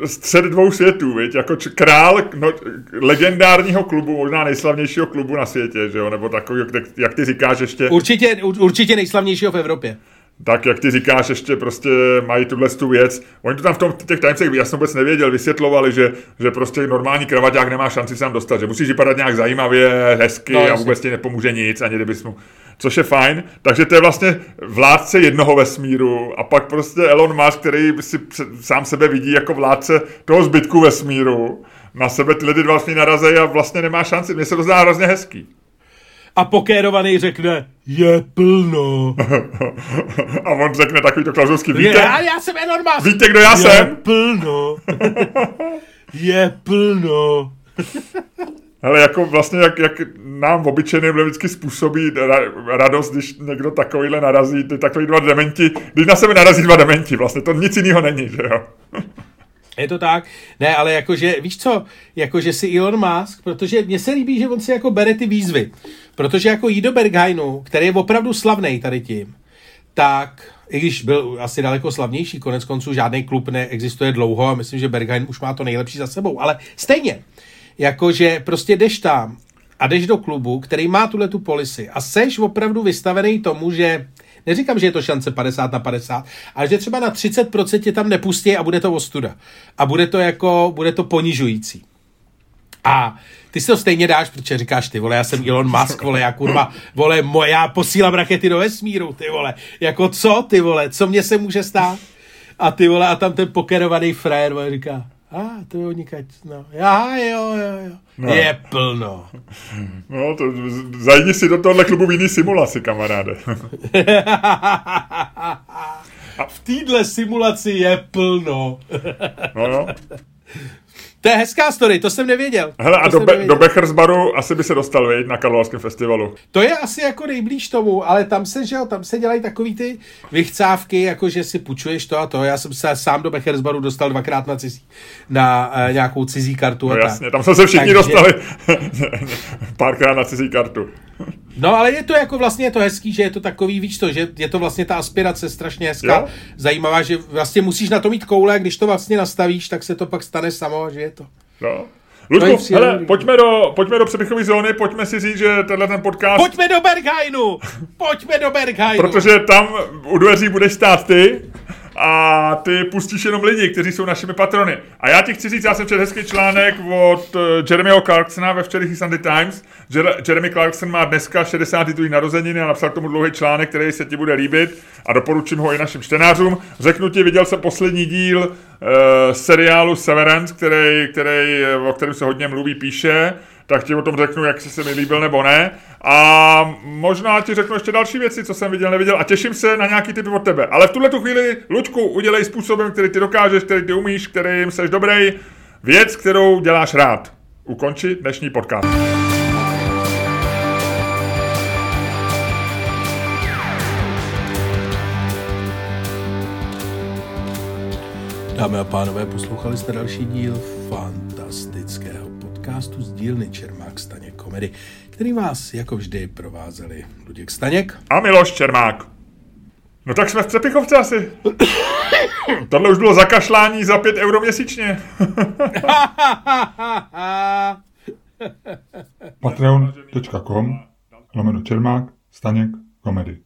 [SPEAKER 1] střed dvou světů, viď? Jako č- král no, legendárního klubu, možná nejslavnějšího klubu na světě, že jo? Nebo takový, jak, jak ty říkáš ještě...
[SPEAKER 2] Určitě, určitě nejslavnějšího v Evropě
[SPEAKER 1] tak jak ty říkáš, ještě prostě mají tuhle tu věc. Oni to tam v tom, těch tajemcech, já jsem vůbec nevěděl, vysvětlovali, že, že prostě normální kravaťák nemá šanci se tam dostat, že musíš vypadat nějak zajímavě, hezky no, a vůbec ti nepomůže nic, ani kdybys mu což je fajn. Takže to je vlastně vládce jednoho vesmíru a pak prostě Elon Musk, který si sám sebe vidí jako vládce toho zbytku vesmíru, na sebe ty lidi dva vlastně narazí a vlastně nemá šanci. Mně se to zdá hrozně hezký
[SPEAKER 2] a pokérovaný řekne, je plno.
[SPEAKER 1] a on řekne takový to klauzovský, víte?
[SPEAKER 2] Já, já jsem Elon Musk.
[SPEAKER 1] Víte, kdo já
[SPEAKER 2] je
[SPEAKER 1] jsem?
[SPEAKER 2] Je plno. je plno.
[SPEAKER 1] Ale jako vlastně, jak, jak nám obyčejným vždycky způsobí radost, když někdo takovýhle narazí, ty takový dva dementi, když na sebe narazí dva dementi, vlastně to nic jiného není, že jo?
[SPEAKER 2] Je to tak? Ne, ale jakože, víš co, jakože si Elon Musk, protože mně se líbí, že on si jako bere ty výzvy. Protože jako jít do Berghainu, který je opravdu slavný tady tím, tak i když byl asi daleko slavnější, konec konců žádný klub neexistuje dlouho a myslím, že Berghain už má to nejlepší za sebou, ale stejně, jakože prostě jdeš tam a jdeš do klubu, který má tuhle tu policy a seš opravdu vystavený tomu, že Neříkám, že je to šance 50 na 50, ale že třeba na 30% tě tam nepustí a bude to ostuda. A bude to jako, bude to ponižující. A ty si to stejně dáš, protože říkáš, ty vole, já jsem Elon Musk, vole, já kurva, vole, moje, já posílám rakety do vesmíru, ty vole, jako co, ty vole, co mě se může stát? A ty vole, a tam ten pokerovaný frajer, vole, říká, a ah, to je unikať, no. Já, jo, jo, jo. No. Je plno.
[SPEAKER 1] No, to zajdi si do tohohle klubu v jiný simulaci, kamaráde.
[SPEAKER 2] A v téhle simulaci je plno.
[SPEAKER 1] no, no.
[SPEAKER 2] To je hezká story, to jsem nevěděl.
[SPEAKER 1] Hele, a do, be, do Bechersbaru asi by se dostal, viď, na Karlovarském festivalu.
[SPEAKER 2] To je asi jako nejblíž tomu, ale tam se, že jo, tam se dělají takový ty vychcávky, jako že si půjčuješ to a to. Já jsem se sám do Bechersbaru dostal dvakrát na cizí, na uh, nějakou cizí kartu.
[SPEAKER 1] No
[SPEAKER 2] a
[SPEAKER 1] jasně, tak. tam jsme se všichni Takže... dostali párkrát na cizí kartu.
[SPEAKER 2] No ale je to jako vlastně je to hezký, že je to takový, víš to, že je to vlastně ta aspirace strašně hezká, jo? zajímavá, že vlastně musíš na to mít koule a když to vlastně nastavíš, tak se to pak stane samo, že je to.
[SPEAKER 1] No. Ludku, hele, pojďme do, pojďme do přebychové zóny, pojďme si říct, že tenhle ten podcast...
[SPEAKER 2] Pojďme do Berghainu! Pojďme do Berghainu!
[SPEAKER 1] Protože tam u dveří budeš stát ty a ty pustíš jenom lidi, kteří jsou našimi patrony. A já ti chci říct, já jsem četl hezký článek od uh, Jeremyho Clarksona ve včerejší Sunday Times. Jer- Jeremy Clarkson má dneska 62. narozeniny a napsal tomu dlouhý článek, který se ti bude líbit a doporučím ho i našim čtenářům. Řeknu ti, viděl jsem poslední díl uh, seriálu Severance, který, který, o kterém se hodně mluví, píše tak ti o tom řeknu, jak se mi líbil nebo ne. A možná ti řeknu ještě další věci, co jsem viděl, neviděl a těším se na nějaký typy od tebe. Ale v tuhle tu chvíli, Luďku, udělej způsobem, který ty dokážeš, který ty umíš, kterým seš dobrý, věc, kterou děláš rád. Ukonči dnešní podcast.
[SPEAKER 2] Dámy a pánové, poslouchali jste další díl fantastického podcastu z dílny Čermák Staněk Komedy, který vás jako vždy provázeli Luděk Staněk
[SPEAKER 1] a Miloš Čermák. No tak jsme v Cepichovce asi. Tohle už bylo zakašlání za 5 euro měsíčně. Patreon.com lomeno Čermák Staněk Komedy